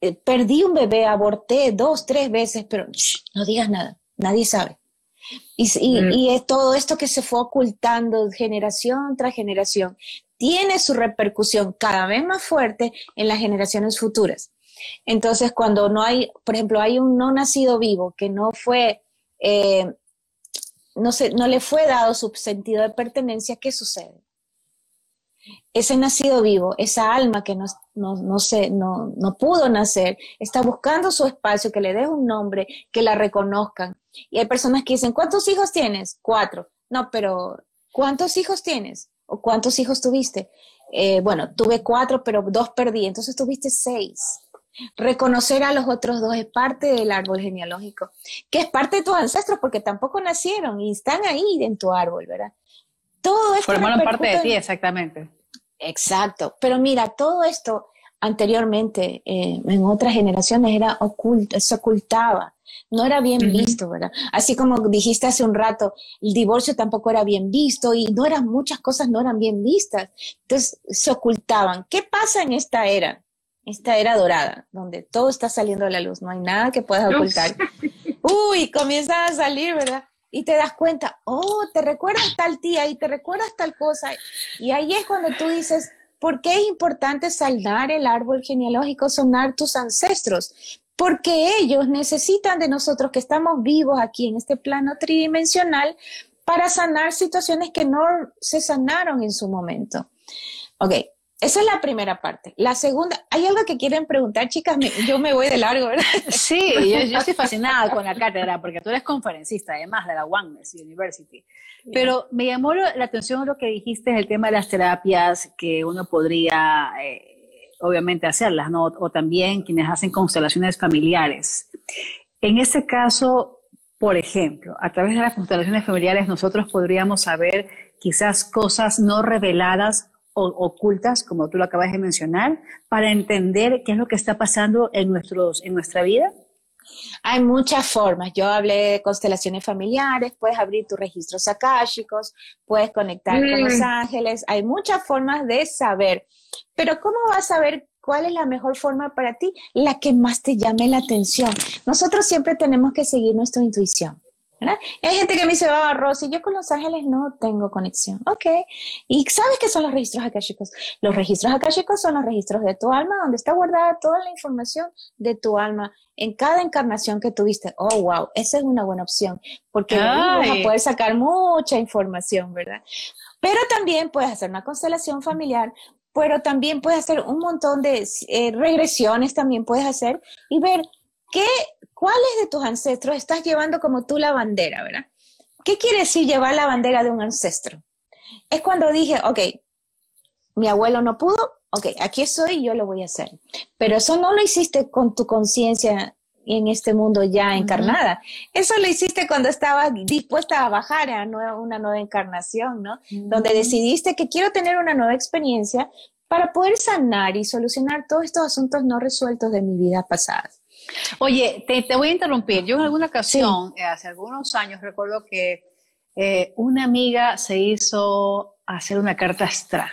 eh, perdí un bebé, aborté dos, tres veces, pero no digas nada, nadie sabe. Y, y, y, es todo esto que se fue ocultando generación tras generación tiene su repercusión cada vez más fuerte en las generaciones futuras. Entonces, cuando no hay, por ejemplo, hay un no nacido vivo que no fue, eh, no, no le fue dado su sentido de pertenencia, ¿qué sucede? Ese nacido vivo, esa alma que no, no, no, no pudo nacer, está buscando su espacio, que le dé un nombre, que la reconozcan. Y hay personas que dicen, ¿cuántos hijos tienes? Cuatro. No, pero ¿cuántos hijos tienes? ¿O cuántos hijos tuviste? Eh, bueno, tuve cuatro, pero dos perdí, entonces tuviste seis. Reconocer a los otros dos es parte del árbol genealógico, que es parte de tus ancestros, porque tampoco nacieron y están ahí en tu árbol, ¿verdad? Todo esto. Formaron parte de ti, exactamente. Exacto. Pero mira, todo esto anteriormente, eh, en otras generaciones, era oculto, se ocultaba no era bien visto, ¿verdad? Así como dijiste hace un rato, el divorcio tampoco era bien visto y no eran muchas cosas no eran bien vistas. Entonces se ocultaban. ¿Qué pasa en esta era? Esta era dorada, donde todo está saliendo a la luz, no hay nada que puedas ocultar. Uy, comienza a salir, ¿verdad? Y te das cuenta, oh, te recuerdas tal tía y te recuerdas tal cosa. Y ahí es cuando tú dices, ¿por qué es importante saldar el árbol genealógico, sonar tus ancestros? Porque ellos necesitan de nosotros que estamos vivos aquí en este plano tridimensional para sanar situaciones que no se sanaron en su momento. Ok, esa es la primera parte. La segunda, ¿hay algo que quieren preguntar, chicas? yo me voy de largo, ¿verdad? Sí, yo, estoy fascinada con la cátedra porque tú eres conferencista, además de la Oneness University. Pero me llamó la atención lo que dijiste, el tema de las terapias que uno podría eh, obviamente hacerlas, ¿no? O también quienes hacen constelaciones familiares. En ese caso, por ejemplo, a través de las constelaciones familiares nosotros podríamos saber quizás cosas no reveladas o ocultas, como tú lo acabas de mencionar, para entender qué es lo que está pasando en, nuestros, en nuestra vida. Hay muchas formas. Yo hablé de constelaciones familiares, puedes abrir tus registros akáshicos, puedes conectar con los mm. ángeles. Hay muchas formas de saber. Pero ¿cómo vas a saber cuál es la mejor forma para ti? La que más te llame la atención. Nosotros siempre tenemos que seguir nuestra intuición. Hay gente que me dice, oh, Rosy, yo con los ángeles no tengo conexión. Ok. ¿Y sabes qué son los registros akáshicos? Los registros akáshicos son los registros de tu alma, donde está guardada toda la información de tu alma en cada encarnación que tuviste. Oh, wow, esa es una buena opción, porque vas a poder sacar mucha información, ¿verdad? Pero también puedes hacer una constelación familiar, pero también puedes hacer un montón de eh, regresiones, también puedes hacer y ver qué ¿Cuáles de tus ancestros estás llevando como tú la bandera, verdad? ¿Qué quiere decir llevar la bandera de un ancestro? Es cuando dije, ok, mi abuelo no pudo, ok, aquí estoy, yo lo voy a hacer. Pero eso no lo hiciste con tu conciencia en este mundo ya encarnada. Eso lo hiciste cuando estabas dispuesta a bajar a una nueva encarnación, ¿no? Donde decidiste que quiero tener una nueva experiencia para poder sanar y solucionar todos estos asuntos no resueltos de mi vida pasada. Oye, te, voy a interrumpir. Yo en alguna ocasión, eh, hace algunos años, recuerdo que eh, una amiga se hizo hacer una carta astral.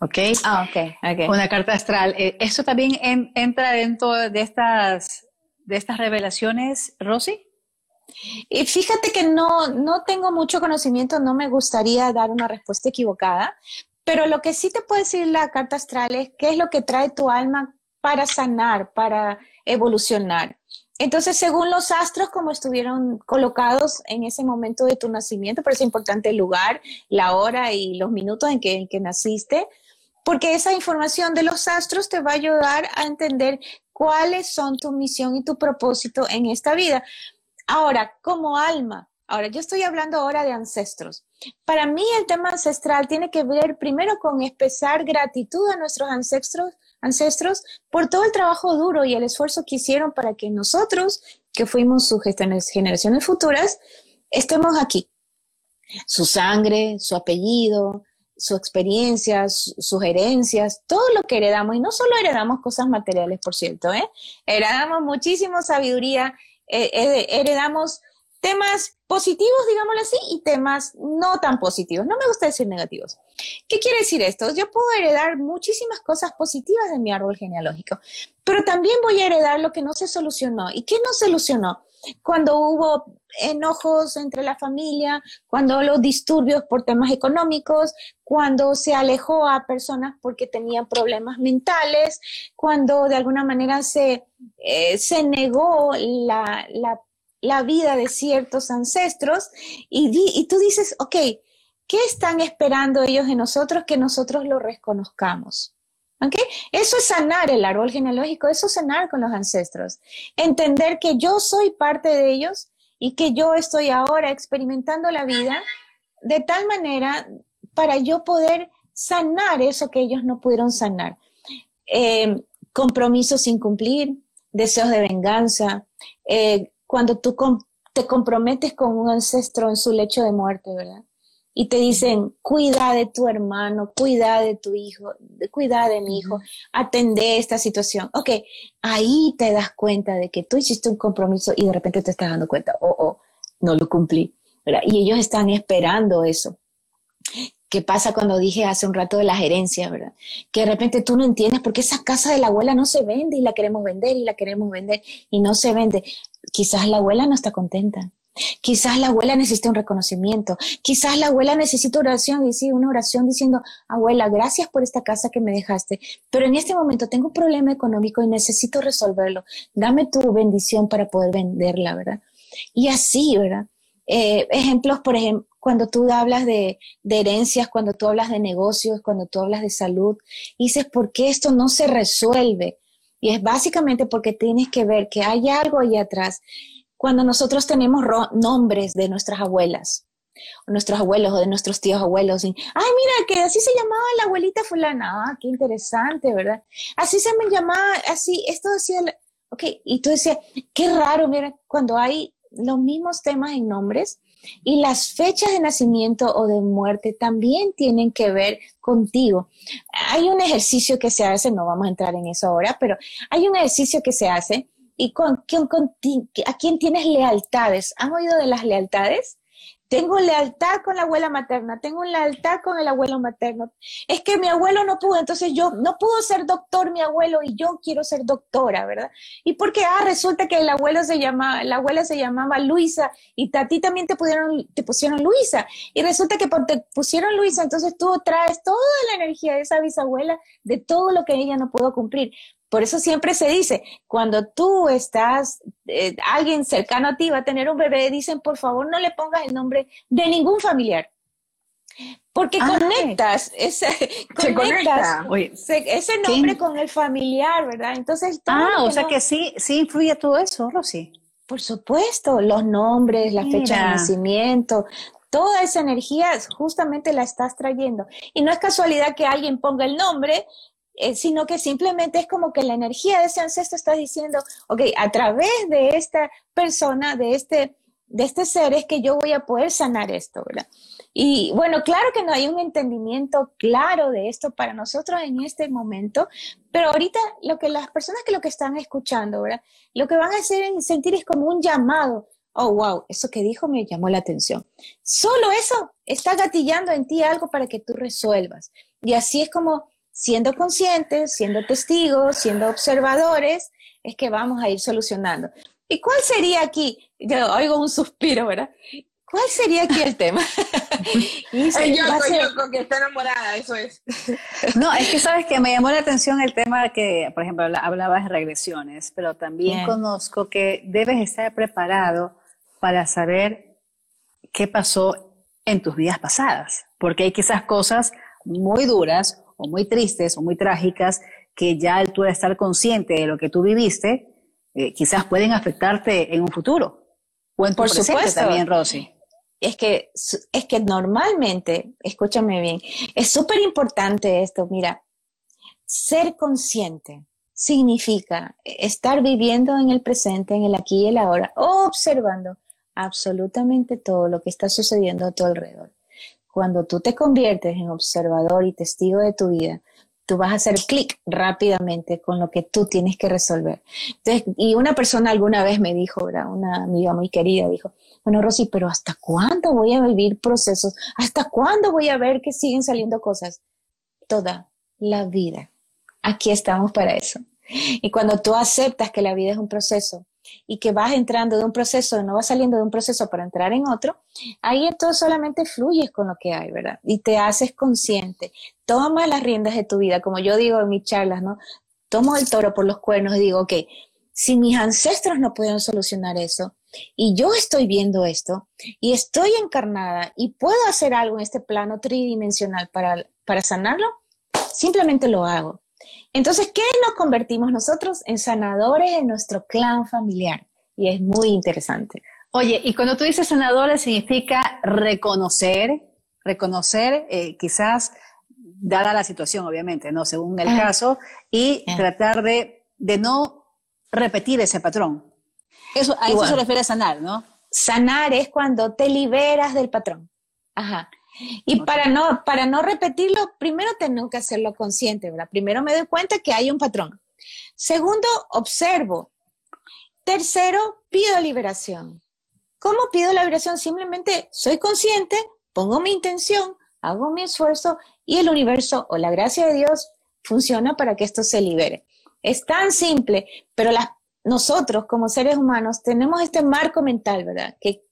¿Ok? Ah, ok, ok. Una carta astral. Eh, ¿Eso también entra dentro de estas, de estas revelaciones, Rosy? Y fíjate que no, no tengo mucho conocimiento, no me gustaría dar una respuesta equivocada, pero lo que sí te puede decir la carta astral es qué es lo que trae tu alma para sanar, para evolucionar. Entonces, según los astros, como estuvieron colocados en ese momento de tu nacimiento, por eso es importante el lugar, la hora y los minutos en que, en que naciste, porque esa información de los astros te va a ayudar a entender cuáles son tu misión y tu propósito en esta vida. Ahora, como alma, ahora yo estoy hablando ahora de ancestros. Para mí el tema ancestral tiene que ver primero con expresar gratitud a nuestros ancestros, ancestros por todo el trabajo duro y el esfuerzo que hicieron para que nosotros, que fuimos sus generaciones futuras, estemos aquí. Su sangre, su apellido, sus herencias, todo lo que heredamos, y no solo heredamos cosas materiales, por cierto, ¿eh? heredamos muchísima sabiduría, eh, eh, heredamos temas positivos, digámoslo así, y temas no tan positivos. No me gusta decir negativos. ¿Qué quiere decir esto? Yo puedo heredar muchísimas cosas positivas de mi árbol genealógico, pero también voy a heredar lo que no se solucionó. ¿Y qué no solucionó? Cuando hubo enojos entre la familia, cuando los disturbios por temas económicos, cuando se alejó a personas porque tenían problemas mentales, cuando de alguna manera se, eh, se negó la, la, vida de ciertos ancestros y, y tú dices, ok, ¿qué están esperando ellos de nosotros que nosotros lo reconozcamos? ¿Okay? Eso es sanar el árbol genealógico, eso es sanar con los ancestros. Entender que yo soy parte de ellos y que yo estoy ahora experimentando la vida de tal manera para yo poder sanar eso que ellos no pudieron sanar. Eh, compromisos sin cumplir, deseos de venganza, eh, cuando tú te comprometes con un ancestro en su lecho de muerte, ¿verdad? Y te dicen, cuida de tu hermano, cuida de tu hijo, cuida de mi hijo, atende esta situación. Ok, ahí te das cuenta de que tú hiciste un compromiso y de repente te estás dando cuenta, oh, oh, no lo cumplí. Y ellos están esperando eso. ¿Qué pasa cuando dije hace un rato de la gerencia, verdad? Que de repente tú no entiendes por qué esa casa de la abuela no se vende y la queremos vender y la queremos vender y no se vende. Quizás la abuela no está contenta. Quizás la abuela necesita un reconocimiento. Quizás la abuela necesita oración, dice una oración diciendo, abuela, gracias por esta casa que me dejaste, pero en este momento tengo un problema económico y necesito resolverlo. Dame tu bendición para poder venderla, ¿verdad? Y así, ¿verdad? Eh, ejemplos, por ejemplo, cuando tú hablas de, de, herencias, cuando tú hablas de negocios, cuando tú hablas de salud, dices, ¿por qué esto no se resuelve? Y es básicamente porque tienes que ver que hay algo ahí atrás cuando nosotros tenemos nombres de nuestras abuelas, o nuestros abuelos o de nuestros tíos abuelos, y, ay, mira, que así se llamaba la abuelita fulana, ah, qué interesante, ¿verdad? Así se me llamaba, así, esto decía, ok, y tú decías, qué raro, mira, cuando hay los mismos temas en nombres, y las fechas de nacimiento o de muerte también tienen que ver contigo. Hay un ejercicio que se hace, no vamos a entrar en eso ahora, pero hay un ejercicio que se hace y con, a quién tienes lealtades. ¿Han oído de las lealtades? Tengo lealtad con la abuela materna, tengo lealtad con el abuelo materno. Es que mi abuelo no pudo, entonces yo no pudo ser doctor mi abuelo y yo quiero ser doctora, ¿verdad? Y porque ah, resulta que el abuelo se llama, la abuela se llamaba Luisa y a ti también te pusieron, te pusieron Luisa. Y resulta que te pusieron Luisa, entonces tú traes toda la energía de esa bisabuela de todo lo que ella no pudo cumplir. Por eso siempre se dice, cuando tú estás, eh, alguien cercano a ti va a tener un bebé, dicen, por favor, no le pongas el nombre de ningún familiar. Porque ah, conectas, ese, ese nombre con el familiar, ¿verdad? Entonces, ah, o sea que sí, sí influye todo eso, Rosy. Por supuesto, los nombres, la fecha de nacimiento, toda esa energía justamente la estás trayendo. Y no es casualidad que alguien ponga el nombre eh, sino que simplemente es como que la energía de ese ancestro está diciendo, ok, a través de esta persona, de este, de este ser, es que yo voy a poder sanar esto, ¿verdad? Y bueno, claro que no hay un entendimiento claro de esto para nosotros en este momento, pero ahorita lo que las personas que lo que están escuchando, ¿verdad? Lo que van a hacer es sentir es como un llamado. Oh, wow, eso que dijo me llamó la atención. Solo eso está gatillando en ti algo para que tú resuelvas. Y así es como siendo conscientes, siendo testigos, siendo observadores, es que vamos a ir solucionando. ¿Y cuál sería aquí? Yo oigo un suspiro, ¿verdad? ¿Cuál sería aquí el tema? y yo, que está enamorada, eso es. No, es que sabes que me llamó la atención el tema que, por ejemplo, hablabas de regresiones, pero también conozco que debes estar preparado para saber qué pasó en tus vidas pasadas, porque hay quizás cosas muy duras o muy tristes o muy trágicas que ya tú de estar consciente de lo que tú viviste, eh, quizás pueden afectarte en un futuro. O en tu Por supuesto. también, Rosy es que, es que normalmente, escúchame bien, es súper importante esto, mira, ser consciente significa estar viviendo en el presente, en el aquí y el ahora, observando absolutamente todo lo que está sucediendo a tu alrededor. Cuando tú te conviertes en observador y testigo de tu vida, tú vas a hacer clic rápidamente con lo que tú tienes que resolver. y una persona alguna vez me dijo, una amiga muy querida, dijo, bueno, Rosy, pero ¿hasta cuándo voy a vivir procesos? ¿Hasta cuándo voy a ver que siguen saliendo cosas? Toda la vida. Aquí estamos para eso. Y cuando tú aceptas que la vida es un proceso y que vas entrando de un proceso, no vas saliendo de un proceso para entrar en otro, ahí tú solamente fluyes con lo que hay, ¿verdad? Y te haces consciente. Toma las riendas de tu vida, como yo digo en mis charlas, ¿no? Tomo el toro por los cuernos y digo, ok, si mis ancestros no pudieron solucionar eso, y yo estoy viendo esto y estoy encarnada y puedo hacer algo en este plano tridimensional para, para sanarlo, simplemente lo hago. Entonces, ¿qué nos convertimos nosotros? En sanadores de nuestro clan familiar. Y es muy interesante. Oye, y cuando tú dices sanadores significa reconocer, reconocer eh, quizás, dada la situación, obviamente, ¿no? Según el caso, y tratar de, de no repetir ese patrón. Eso, a eso se refiere a sanar, ¿no? Sanar es cuando te liberas del patrón. Ajá. Y para, no, para no repetirlo, primero tengo que hacerlo consciente, ¿verdad? Primero me doy cuenta que hay un patrón. Segundo, observo. Tercero, pido liberación. ¿Cómo pido la liberación? Simplemente soy consciente, pongo mi intención, hago mi esfuerzo y el universo o la gracia de Dios funciona para que esto se libere. Es tan simple, pero las nosotros como seres humanos tenemos este marco mental, ¿verdad? Que,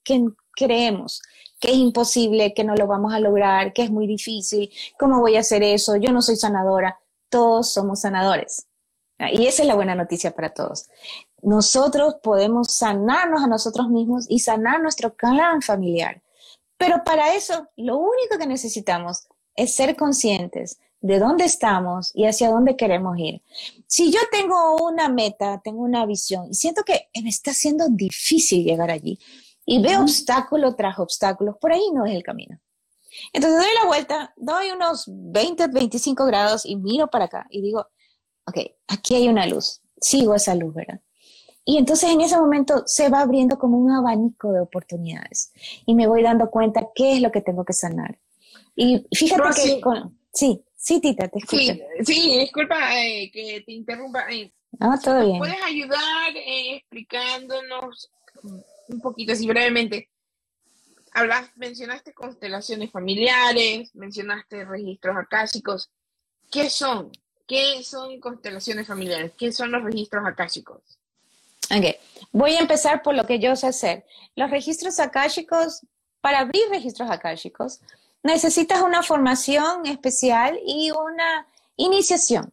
creemos que es imposible, que no lo vamos a lograr, que es muy difícil, ¿cómo voy a hacer eso? Yo no soy sanadora. Todos somos sanadores. Y esa es la buena noticia para todos. Nosotros podemos sanarnos a nosotros mismos y sanar nuestro clan familiar. Pero para eso, lo único que necesitamos es ser conscientes de dónde estamos y hacia dónde queremos ir. Si yo tengo una meta, tengo una visión y siento que me está siendo difícil llegar allí y veo obstáculo tras obstáculos, por ahí no es el camino. Entonces doy la vuelta, doy unos 20, 25 grados y miro para acá y digo, ok, aquí hay una luz, sigo esa luz, ¿verdad? Y entonces en ese momento se va abriendo como un abanico de oportunidades y me voy dando cuenta qué es lo que tengo que sanar. Y fíjate que sí. Sí, Tita, te escucho. Sí, disculpa eh, que te interrumpa. Eh, ah, todo bien. ¿Puedes ayudar eh, explicándonos un poquito, así brevemente? Hablas, mencionaste constelaciones familiares, mencionaste registros akáshicos. ¿Qué son? ¿Qué son constelaciones familiares? ¿Qué son los registros akáshicos? Ok, voy a empezar por lo que yo sé hacer. Los registros akáshicos, para abrir registros akáshicos, necesitas una formación especial y una iniciación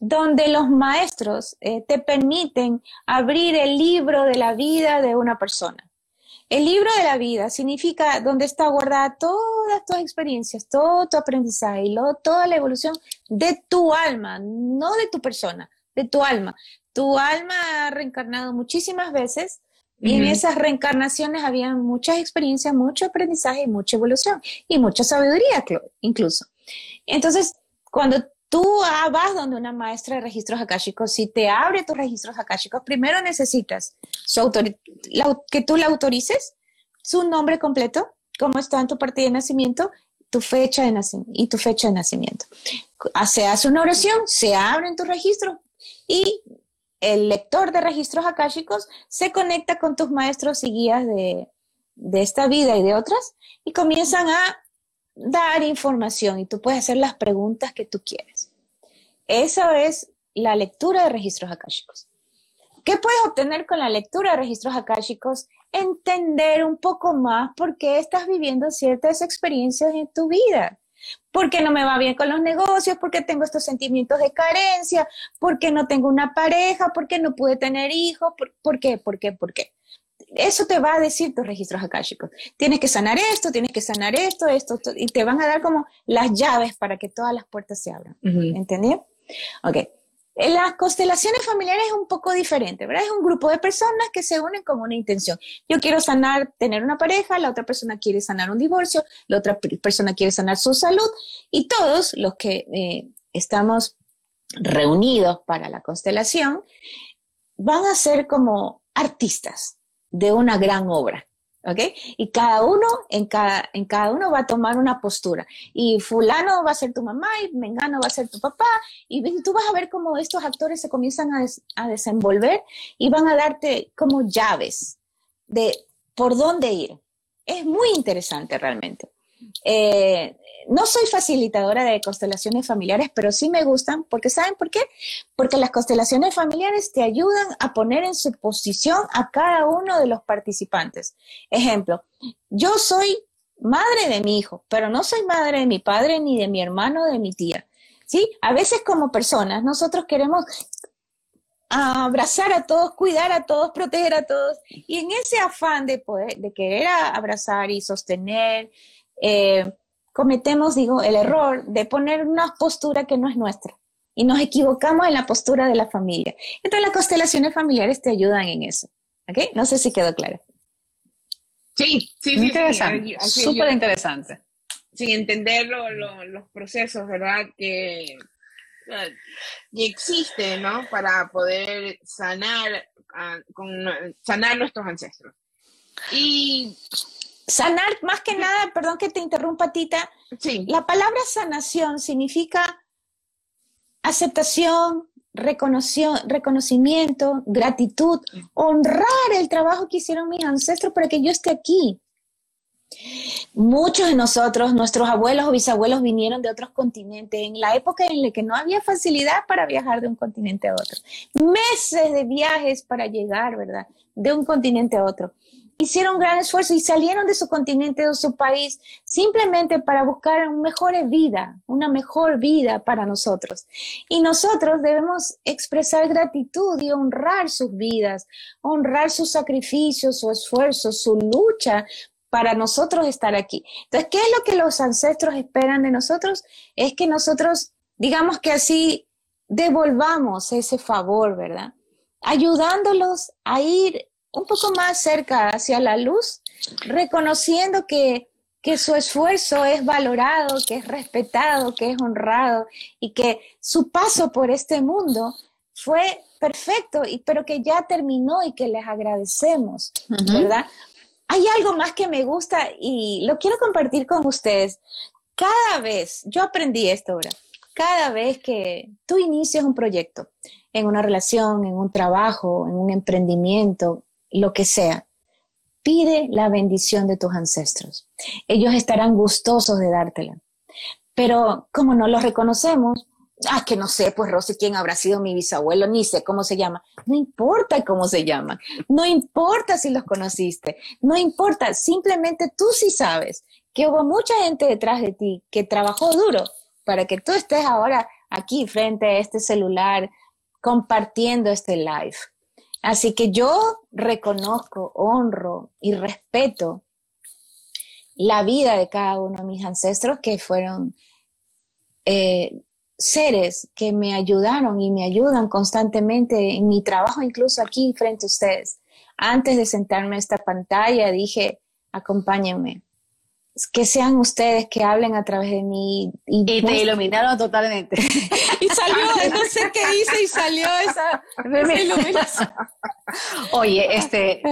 donde los maestros eh, te permiten abrir el libro de la vida de una persona. El libro de la vida significa donde está guardada todas tus experiencias, todo tu aprendizaje y toda la evolución de tu alma, no de tu persona, de tu alma. Tu alma ha reencarnado muchísimas veces y en esas reencarnaciones había muchas experiencias, mucho aprendizaje, mucha evolución y mucha sabiduría incluso. Entonces, cuando tú vas donde una maestra de registros akáshicos, si te abre tus registros akáshicos, primero necesitas que tú la autorices, su nombre completo, cómo está en tu partida de nacimiento, tu fecha de nacimiento y tu fecha de nacimiento. Se hace una oración, se abre en tu registro y el lector de registros akáshicos se conecta con tus maestros y guías de, esta vida y de otras y comienzan a dar información y tú puedes hacer las preguntas que tú quieres. Esa es la lectura de registros akáshicos. ¿Qué puedes obtener con la lectura de registros akáshicos? entender un poco más por qué estás viviendo ciertas experiencias en tu vida. ¿Por qué no me va bien con los negocios? ¿Por qué tengo estos sentimientos de carencia? ¿Por qué no tengo una pareja? ¿Por qué no pude tener hijos? ¿Por, qué? ¿Por qué? ¿Por qué? Eso te va a decir tus registros akáshicos. Tienes que sanar esto, tienes que sanar esto, esto, y te van a dar como las llaves para que todas las puertas se abran. ¿Entendió? Ok. Las constelaciones familiares es un poco diferente, ¿verdad? Es un grupo de personas que se unen con una intención. Yo quiero sanar, tener una pareja, la otra persona quiere sanar un divorcio, la otra persona quiere sanar su salud y todos los que eh, estamos reunidos para la constelación van a ser como artistas de una gran obra. ¿Ok? Y cada uno, en cada, en cada uno va a tomar una postura. Y fulano va a ser tu mamá y mengano va a ser tu papá. Y tú vas a ver cómo estos actores se comienzan a, desenvolver y van a darte como llaves de por dónde ir. Es muy interesante realmente. Eh, no soy facilitadora de constelaciones familiares, pero sí me gustan, porque ¿saben por qué? Porque las constelaciones familiares te ayudan a poner en su posición a cada uno de los participantes. Ejemplo, yo soy madre de mi hijo, pero no soy madre de mi padre, ni de mi hermano, de mi tía. ¿Sí? A veces como personas nosotros queremos abrazar a todos, cuidar a todos, proteger a todos. Y en ese afán de poder, de querer abrazar y sostener, eh, cometemos, digo, el error de poner una postura que no es nuestra y nos equivocamos en la postura de la familia. Entonces las constelaciones familiares te ayudan en eso. ¿Ok? No sé si quedó claro. Sí, sí, sí. Interesante, súper interesante. Sin entender los procesos, ¿verdad? Que, y existe, ¿no? Para poder sanar, ah, con, sanar nuestros ancestros. Y Sanar, más que nada, perdón que te interrumpa, Tita. Sí. La palabra sanación significa aceptación, reconocimiento, gratitud, honrar el trabajo que hicieron mis ancestros para que yo esté aquí. Muchos de nosotros, nuestros abuelos o bisabuelos vinieron de otros continentes en la época en la que no había facilidad para viajar de un continente a otro. Meses de viajes para llegar, ¿verdad? De un continente a otro hicieron gran esfuerzo y salieron de su continente, de su país, simplemente para buscar una mejor vida, una mejor vida para nosotros. Y nosotros debemos expresar gratitud y honrar sus vidas, honrar sus sacrificios, su esfuerzo, su lucha para nosotros estar aquí. Entonces, ¿qué es lo que los ancestros esperan de nosotros? Es que nosotros, digamos que así, devolvamos ese favor, ¿verdad? Ayudándolos a ir un poco más cerca hacia la luz, reconociendo que, que su esfuerzo es valorado, que es respetado, que es honrado y que su paso por este mundo fue perfecto, y, pero que ya terminó y que les agradecemos, ¿verdad? Hay algo más que me gusta y lo quiero compartir con ustedes. Cada vez, yo aprendí esto ahora, cada vez que tú inicias un proyecto, en una relación, en un trabajo, en un emprendimiento, lo que sea, pide la bendición de tus ancestros. Ellos estarán gustosos de dártela. Pero como no los reconocemos, ah, que no sé, pues Rosy, quién habrá sido mi bisabuelo, ni sé cómo se llama. No importa cómo se llaman, no importa si los conociste, no importa, simplemente tú sí sabes que hubo mucha gente detrás de ti que trabajó duro para que tú estés ahora aquí frente a este celular compartiendo este live. Así que yo reconozco, honro y respeto la vida de cada uno de mis ancestros que fueron eh, seres que me ayudaron y me ayudan constantemente en mi trabajo, incluso aquí frente a ustedes. Antes de sentarme en esta pantalla dije, acompáñenme, que sean ustedes que hablen a través de mí. Y, te iluminaron totalmente. y salió, no sé qué hice y salió esa, iluminación. Oye, este,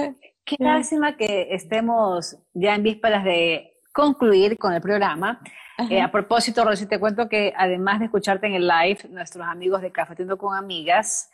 qué lástima que estemos ya en vísperas de concluir con el programa. Eh, a propósito, Rosy, te cuento que además de escucharte en el live, nuestros amigos de Cafetiendo con Amigas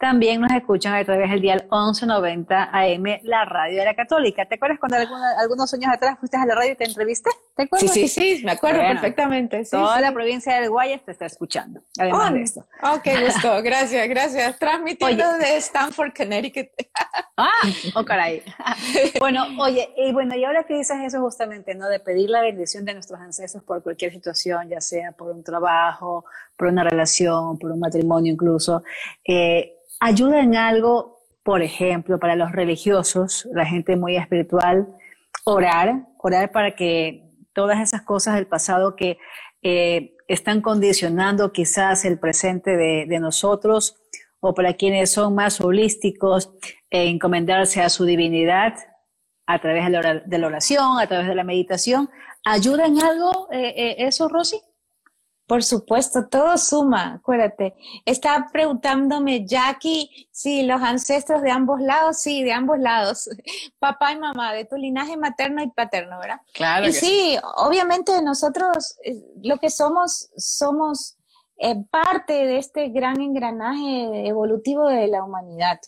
también nos escuchan a través del dial 1190 AM, la radio de la Católica. ¿Te acuerdas cuando algunos años atrás fuiste a la radio y te entrevisté? ¿Te acuerdas? Sí, sí, sí, me acuerdo perfectamente. toda la provincia del Guayas te está escuchando, además de esto. Oh, qué gusto, gracias, gracias. Transmitiendo de Stanford, Connecticut. ah, oh caray. bueno, oye, y bueno, y ahora que dices eso justamente, ¿no? De pedir la bendición de nuestros ancestros por cualquier situación, ya sea por un trabajo, por una relación, por un matrimonio incluso, eh, ayuda en algo, por ejemplo, para los religiosos, la gente muy espiritual, orar, orar para que todas esas cosas del pasado que eh, están condicionando quizás el presente de, nosotros, o para quienes son más holísticos, eh, encomendarse a su divinidad a través de la oración, a través de la meditación. ¿Ayuda en algo eh, eso, Rosy? Por supuesto, todo suma, acuérdate. Está preguntándome Jackie si los ancestros de ambos lados, sí, de ambos lados, papá y mamá, de tu linaje materno y paterno, ¿verdad? Claro. Y sí, obviamente nosotros eh, lo que somos, somos eh, parte de este gran engranaje evolutivo de la humanidad.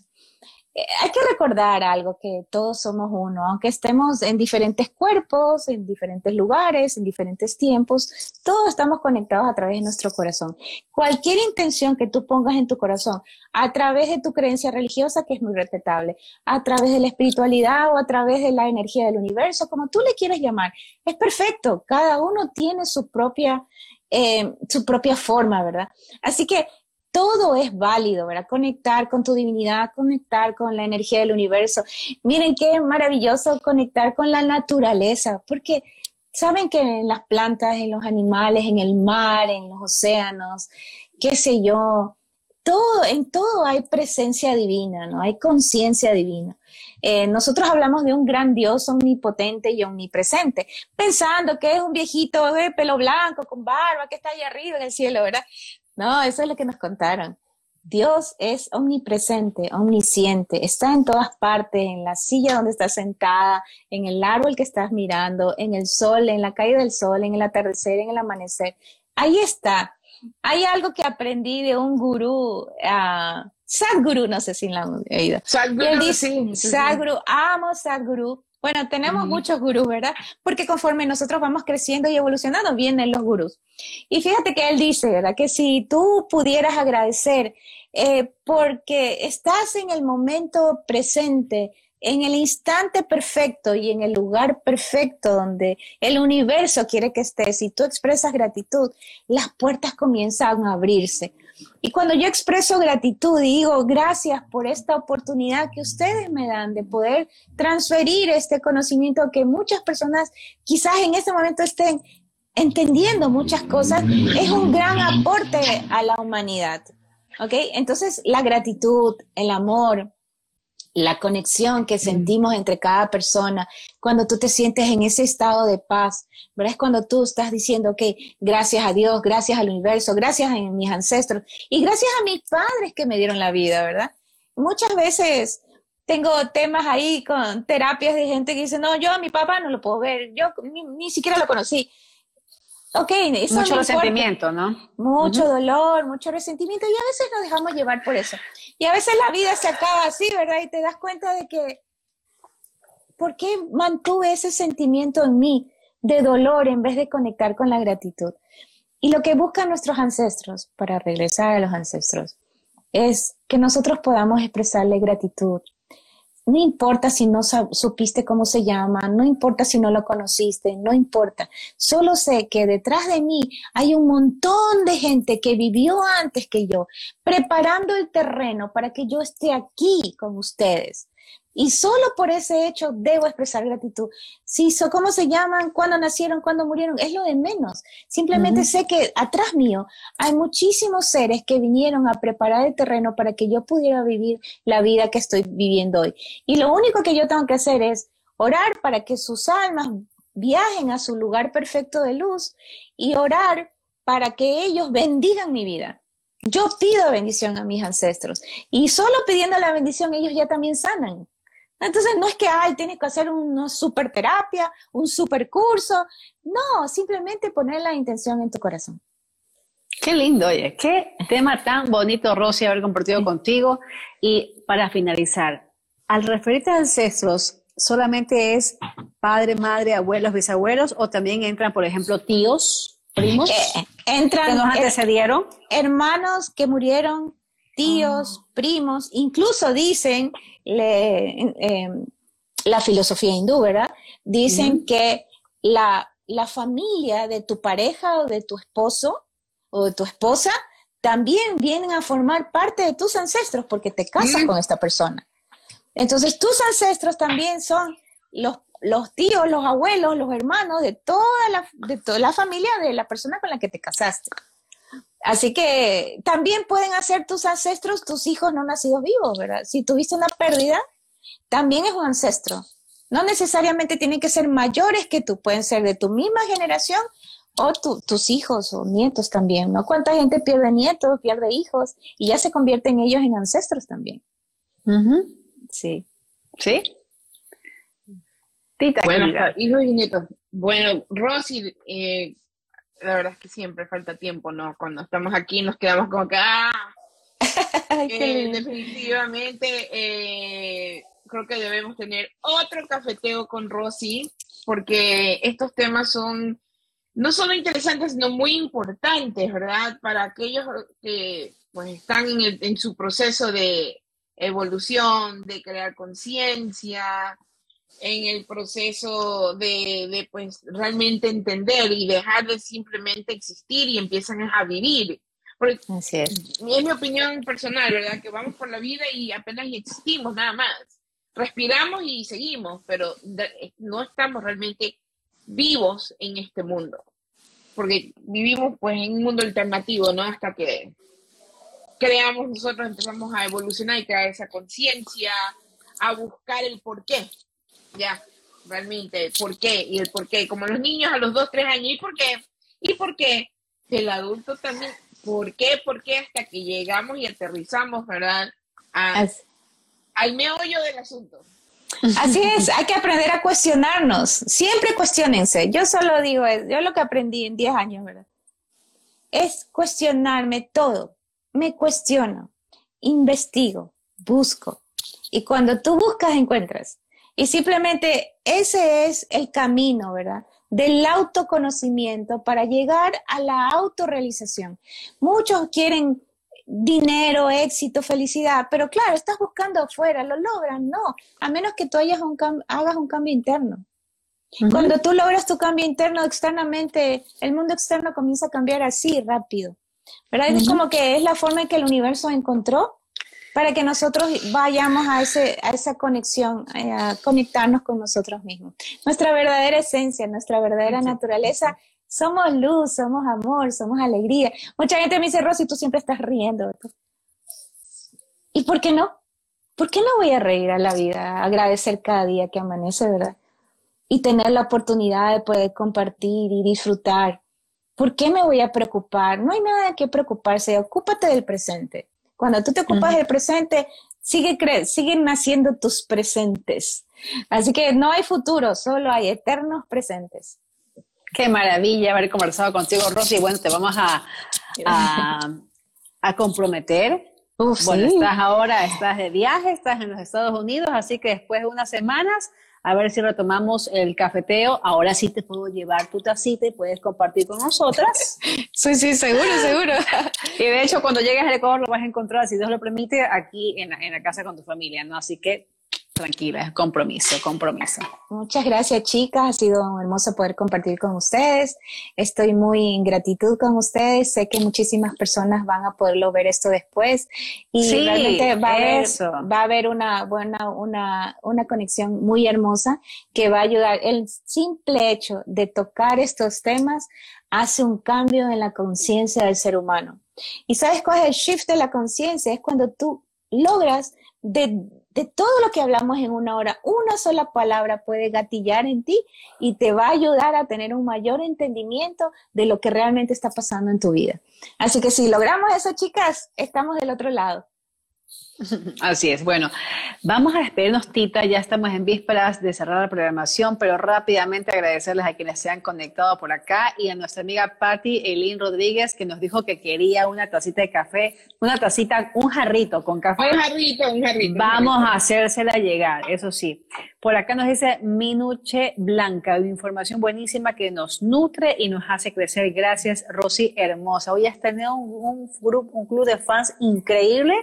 Eh, hay que recordar algo, que todos somos uno, aunque estemos en diferentes cuerpos, en diferentes lugares, en diferentes tiempos, todos estamos conectados a través de nuestro corazón. Cualquier intención que tú pongas en tu corazón, a través de tu creencia religiosa, que es muy respetable, a través de la espiritualidad o a través de la energía del universo, como tú le quieras llamar, es perfecto. Cada uno tiene su propia, eh, su propia forma, ¿verdad? Así que todo es válido, ¿verdad? Conectar con tu divinidad, conectar con la energía del universo. Miren qué maravilloso conectar con la naturaleza, porque saben que en las plantas, en los animales, en el mar, en los océanos, qué sé yo, todo, en todo hay presencia divina, ¿no? Hay conciencia divina. Eh, nosotros hablamos de un gran Dios omnipotente y omnipresente, pensando que es un viejito de pelo blanco, con barba, que está ahí arriba en el cielo, ¿verdad? No, eso es lo que nos contaron. Dios es omnipresente, omnisciente, está en todas partes, en la silla donde estás sentada, en el árbol que estás mirando, en el sol, en la caída del sol, en el atardecer, en el amanecer. Ahí está. Hay algo que aprendí de un gurú, uh, Sadhguru, no sé si la han oído. Sadhguru, sí, Sadhguru, amo Sadhguru bueno, tenemos muchos gurús, ¿verdad? Porque conforme nosotros vamos creciendo y evolucionando, vienen los gurús. Y fíjate que él dice, ¿verdad? Que si tú pudieras agradecer eh, porque estás en el momento presente, en el instante perfecto y en el lugar perfecto donde el universo quiere que estés y tú expresas gratitud, las puertas comienzan a abrirse. Y cuando yo expreso gratitud y digo gracias por esta oportunidad que ustedes me dan de poder transferir este conocimiento que muchas personas quizás en este momento estén entendiendo muchas cosas, es un gran aporte a la humanidad. ¿Ok? Entonces, la gratitud, el amor, la conexión que sentimos entre cada persona, cuando tú te sientes en ese estado de paz, ¿verdad? Es cuando tú estás diciendo, que gracias a Dios, gracias al universo, gracias a mis ancestros y gracias a mis padres que me dieron la vida, ¿verdad? Muchas veces tengo temas ahí con terapias de gente que dice, no, yo a mi papá no lo puedo ver, yo ni siquiera lo conocí. Ok, eso mucho resentimiento, ¿no? Mucho dolor, mucho resentimiento y a veces nos dejamos llevar por eso. Y a veces la vida se acaba así, ¿verdad? Y te das cuenta de que, ¿por qué mantuve ese sentimiento en mí de dolor en vez de conectar con la gratitud? Y lo que buscan nuestros ancestros, para regresar a los ancestros, es que nosotros podamos expresarle gratitud no importa si no supiste cómo se llama, no importa si no lo conociste, no importa. Solo sé que detrás de mí hay un montón de gente que vivió antes que yo, preparando el terreno para que yo esté aquí con ustedes. Y solo por ese hecho debo expresar gratitud. Si so, cómo se llaman, cuándo nacieron, cuándo murieron, es lo de menos. Simplemente sé que atrás mío hay muchísimos seres que vinieron a preparar el terreno para que yo pudiera vivir la vida que estoy viviendo hoy. Y lo único que yo tengo que hacer es orar para que sus almas viajen a su lugar perfecto de luz y orar para que ellos bendigan mi vida. Yo pido bendición a mis ancestros y solo pidiendo la bendición ellos ya también sanan. Entonces no es que, ay, tienes que hacer una super terapia, un super curso. No, simplemente poner la intención en tu corazón. Qué lindo, oye, qué tema tan bonito, Rosy, haber compartido contigo. Y para finalizar, al referirte a ancestros, ¿solamente es padre, madre, abuelos, bisabuelos o también entran, por ejemplo, tíos, primos? Eh, entran que nos antecedieron. hermanos que murieron, tíos, Ah. primos, incluso dicen le- em, la filosofía hindú, ¿verdad? Dicen que la, la familia de tu pareja o de tu esposo o de tu esposa también vienen a formar parte de tus ancestros porque te casas con esta persona. Entonces tus ancestros también son los, los tíos, los abuelos, los hermanos de toda la, de toda la familia de la persona con la que te casaste. Así que también pueden hacer tus ancestros tus hijos no nacidos vivos, ¿verdad? Si tuviste una pérdida, también es un ancestro. No necesariamente tienen que ser mayores que tú, pueden ser de tu misma generación o tu- tus hijos o nietos también, ¿no? ¿Cuánta gente pierde nietos, pierde hijos y ya se convierten ellos en ancestros también? Sí. ¿Sí? Tita, Bueno, hijos y nietos. Bueno, Rosy, eh, la verdad es que siempre falta tiempo, ¿no? Cuando estamos aquí nos quedamos como que, ah, Eh, definitivamente eh, creo que debemos tener otro cafeteo con Rosy, porque estos temas son no solo interesantes, sino muy importantes, ¿verdad? Para aquellos que pues, están en, el- en su proceso de evolución, de crear conciencia, en el proceso de, de, pues realmente entender y dejar de simplemente existir y empiezan a vivir. Porque Así es. es mi opinión personal, ¿verdad? Que vamos por la vida y apenas existimos, nada más. Respiramos y seguimos, pero no estamos realmente vivos en este mundo. Porque vivimos pues en un mundo alternativo, ¿no? Hasta que creamos nosotros, empezamos a evolucionar y crear esa conciencia, a buscar el por qué. Ya, realmente, por qué y el por qué. Como los niños a los 2, 3 años, ¿y por qué? ¿Y por qué? El adulto también, ¿por qué? ¿Por qué? Hasta que llegamos y aterrizamos, ¿verdad? A- al meollo del asunto. Así es, hay que aprender a cuestionarnos. Siempre cuestionense. Yo solo digo, yo lo que aprendí en 10 años, ¿verdad? Es cuestionarme todo. Me cuestiono, investigo, busco. Y cuando tú buscas, encuentras. Y simplemente ese es el camino, ¿verdad? Del autoconocimiento para llegar a la autorrealización. Muchos quieren dinero, éxito, felicidad, pero claro, estás buscando afuera, lo logran, no, a menos que tú hayas un hagas un cambio interno. Cuando tú logras tu cambio interno externamente, el mundo externo comienza a cambiar así rápido. ¿Verdad? Es como que es la forma en que el universo encontró para que nosotros vayamos a, ese, a esa conexión, eh, a conectarnos con nosotros mismos. Nuestra verdadera esencia, nuestra verdadera naturaleza, somos luz, somos amor, somos alegría. Mucha gente me dice, Rosy, tú siempre estás riendo. ¿Y por qué no? ¿Por qué no voy a reír a la vida, agradecer cada día que amanece, verdad? Y tener la oportunidad de poder compartir y disfrutar. ¿Por qué me voy a preocupar? No hay nada qué preocuparse, ocúpate del presente. Cuando tú te ocupas del presente, sigue cre- siguen naciendo tus presentes. Así que no hay futuro, solo hay eternos presentes. Qué maravilla haber conversado contigo, Rosy. Bueno, te vamos a, a, a comprometer. Uf, Bueno, sí. estás ahora, estás de viaje, estás en los Estados Unidos, así que después de unas semanas, a ver si retomamos el cafeteo. Ahora sí te puedo llevar tu tacita y puedes compartir con nosotras. Sí, sí, seguro, seguro. Y de hecho, cuando llegues al Ecuador lo vas a encontrar, si Dios lo permite, aquí en en la casa con tu familia, ¿no? Así que tranquila, compromiso, compromiso. Muchas gracias, chicas. Ha sido hermoso poder compartir con ustedes. Estoy muy en gratitud con ustedes. Sé que muchísimas personas van a poderlo ver esto después y Sí, realmente va a haber, va a haber una buena, una, una conexión muy hermosa que va a ayudar. El simple hecho de tocar estos temas hace un cambio en la conciencia del ser humano. ¿Y sabes cuál es el shift de la conciencia? Es cuando tú logras de, de todo lo que hablamos en una hora, una sola palabra puede gatillar en ti y te va a ayudar a tener un mayor entendimiento de lo que realmente está pasando en tu vida. Así que si logramos eso, chicas, estamos del otro lado. Así es. Bueno, vamos a despedirnos, Tita. Ya estamos en vísperas de cerrar la programación, pero rápidamente agradecerles a quienes se han conectado por acá y a nuestra amiga Patti Elin Rodríguez, que nos dijo que quería una tacita de café, una tacita, un jarrito con café. Un jarrito, un jarrito. Vamos a hacérsela llegar, eso sí. Por acá nos dice Minuche Blanca, una información buenísima que nos nutre y nos hace crecer. Gracias, Rosy Hermosa. Hoy has tenido un, grupo, un club de fans increíble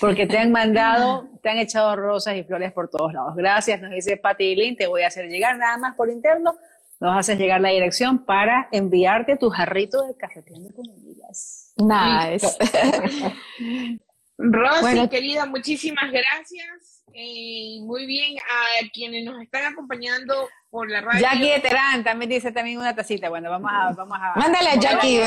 porque te han mandado, te han echado rosas y flores por todos lados. Gracias, nos dice Pati Lin, te voy a hacer llegar nada más por interno. Nos haces llegar la dirección para enviarte tu jarrito de cafeteando con amigas. Nice. Rosy, querida, muchísimas gracias eh, muy bien a quienes nos están acompañando por la radio. Jackie Terán también dice también una tacita. Bueno, vamos a... Vamos a mándale a Jackie,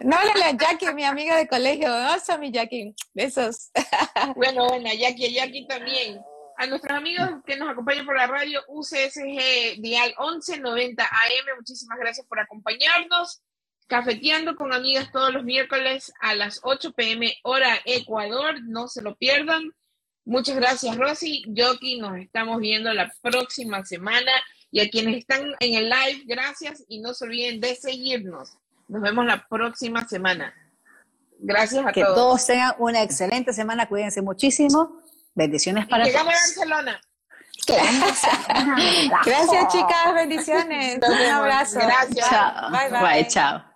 no mándale a Jackie, mi amiga de colegio. Oso, mi Jackie. Besos. Bueno, bueno, Jackie, Jackie también. A nuestros amigos que nos acompañan por la radio UCSG Dial 1190 AM, muchísimas gracias por acompañarnos. Cafeteando con amigas todos los miércoles a las 8 pm hora Ecuador, no se lo pierdan. Muchas gracias, Rosy. Yoki, nos estamos viendo la próxima semana. Y a quienes están en el live, gracias y no se olviden de seguirnos. Nos vemos la próxima semana. Gracias a que todos. Que todos tengan una excelente semana. Cuídense muchísimo. Bendiciones para todos. a Barcelona. Gracias, chicas. Bendiciones. Un abrazo. Gracias. Chao. Bye, bye. bye chao.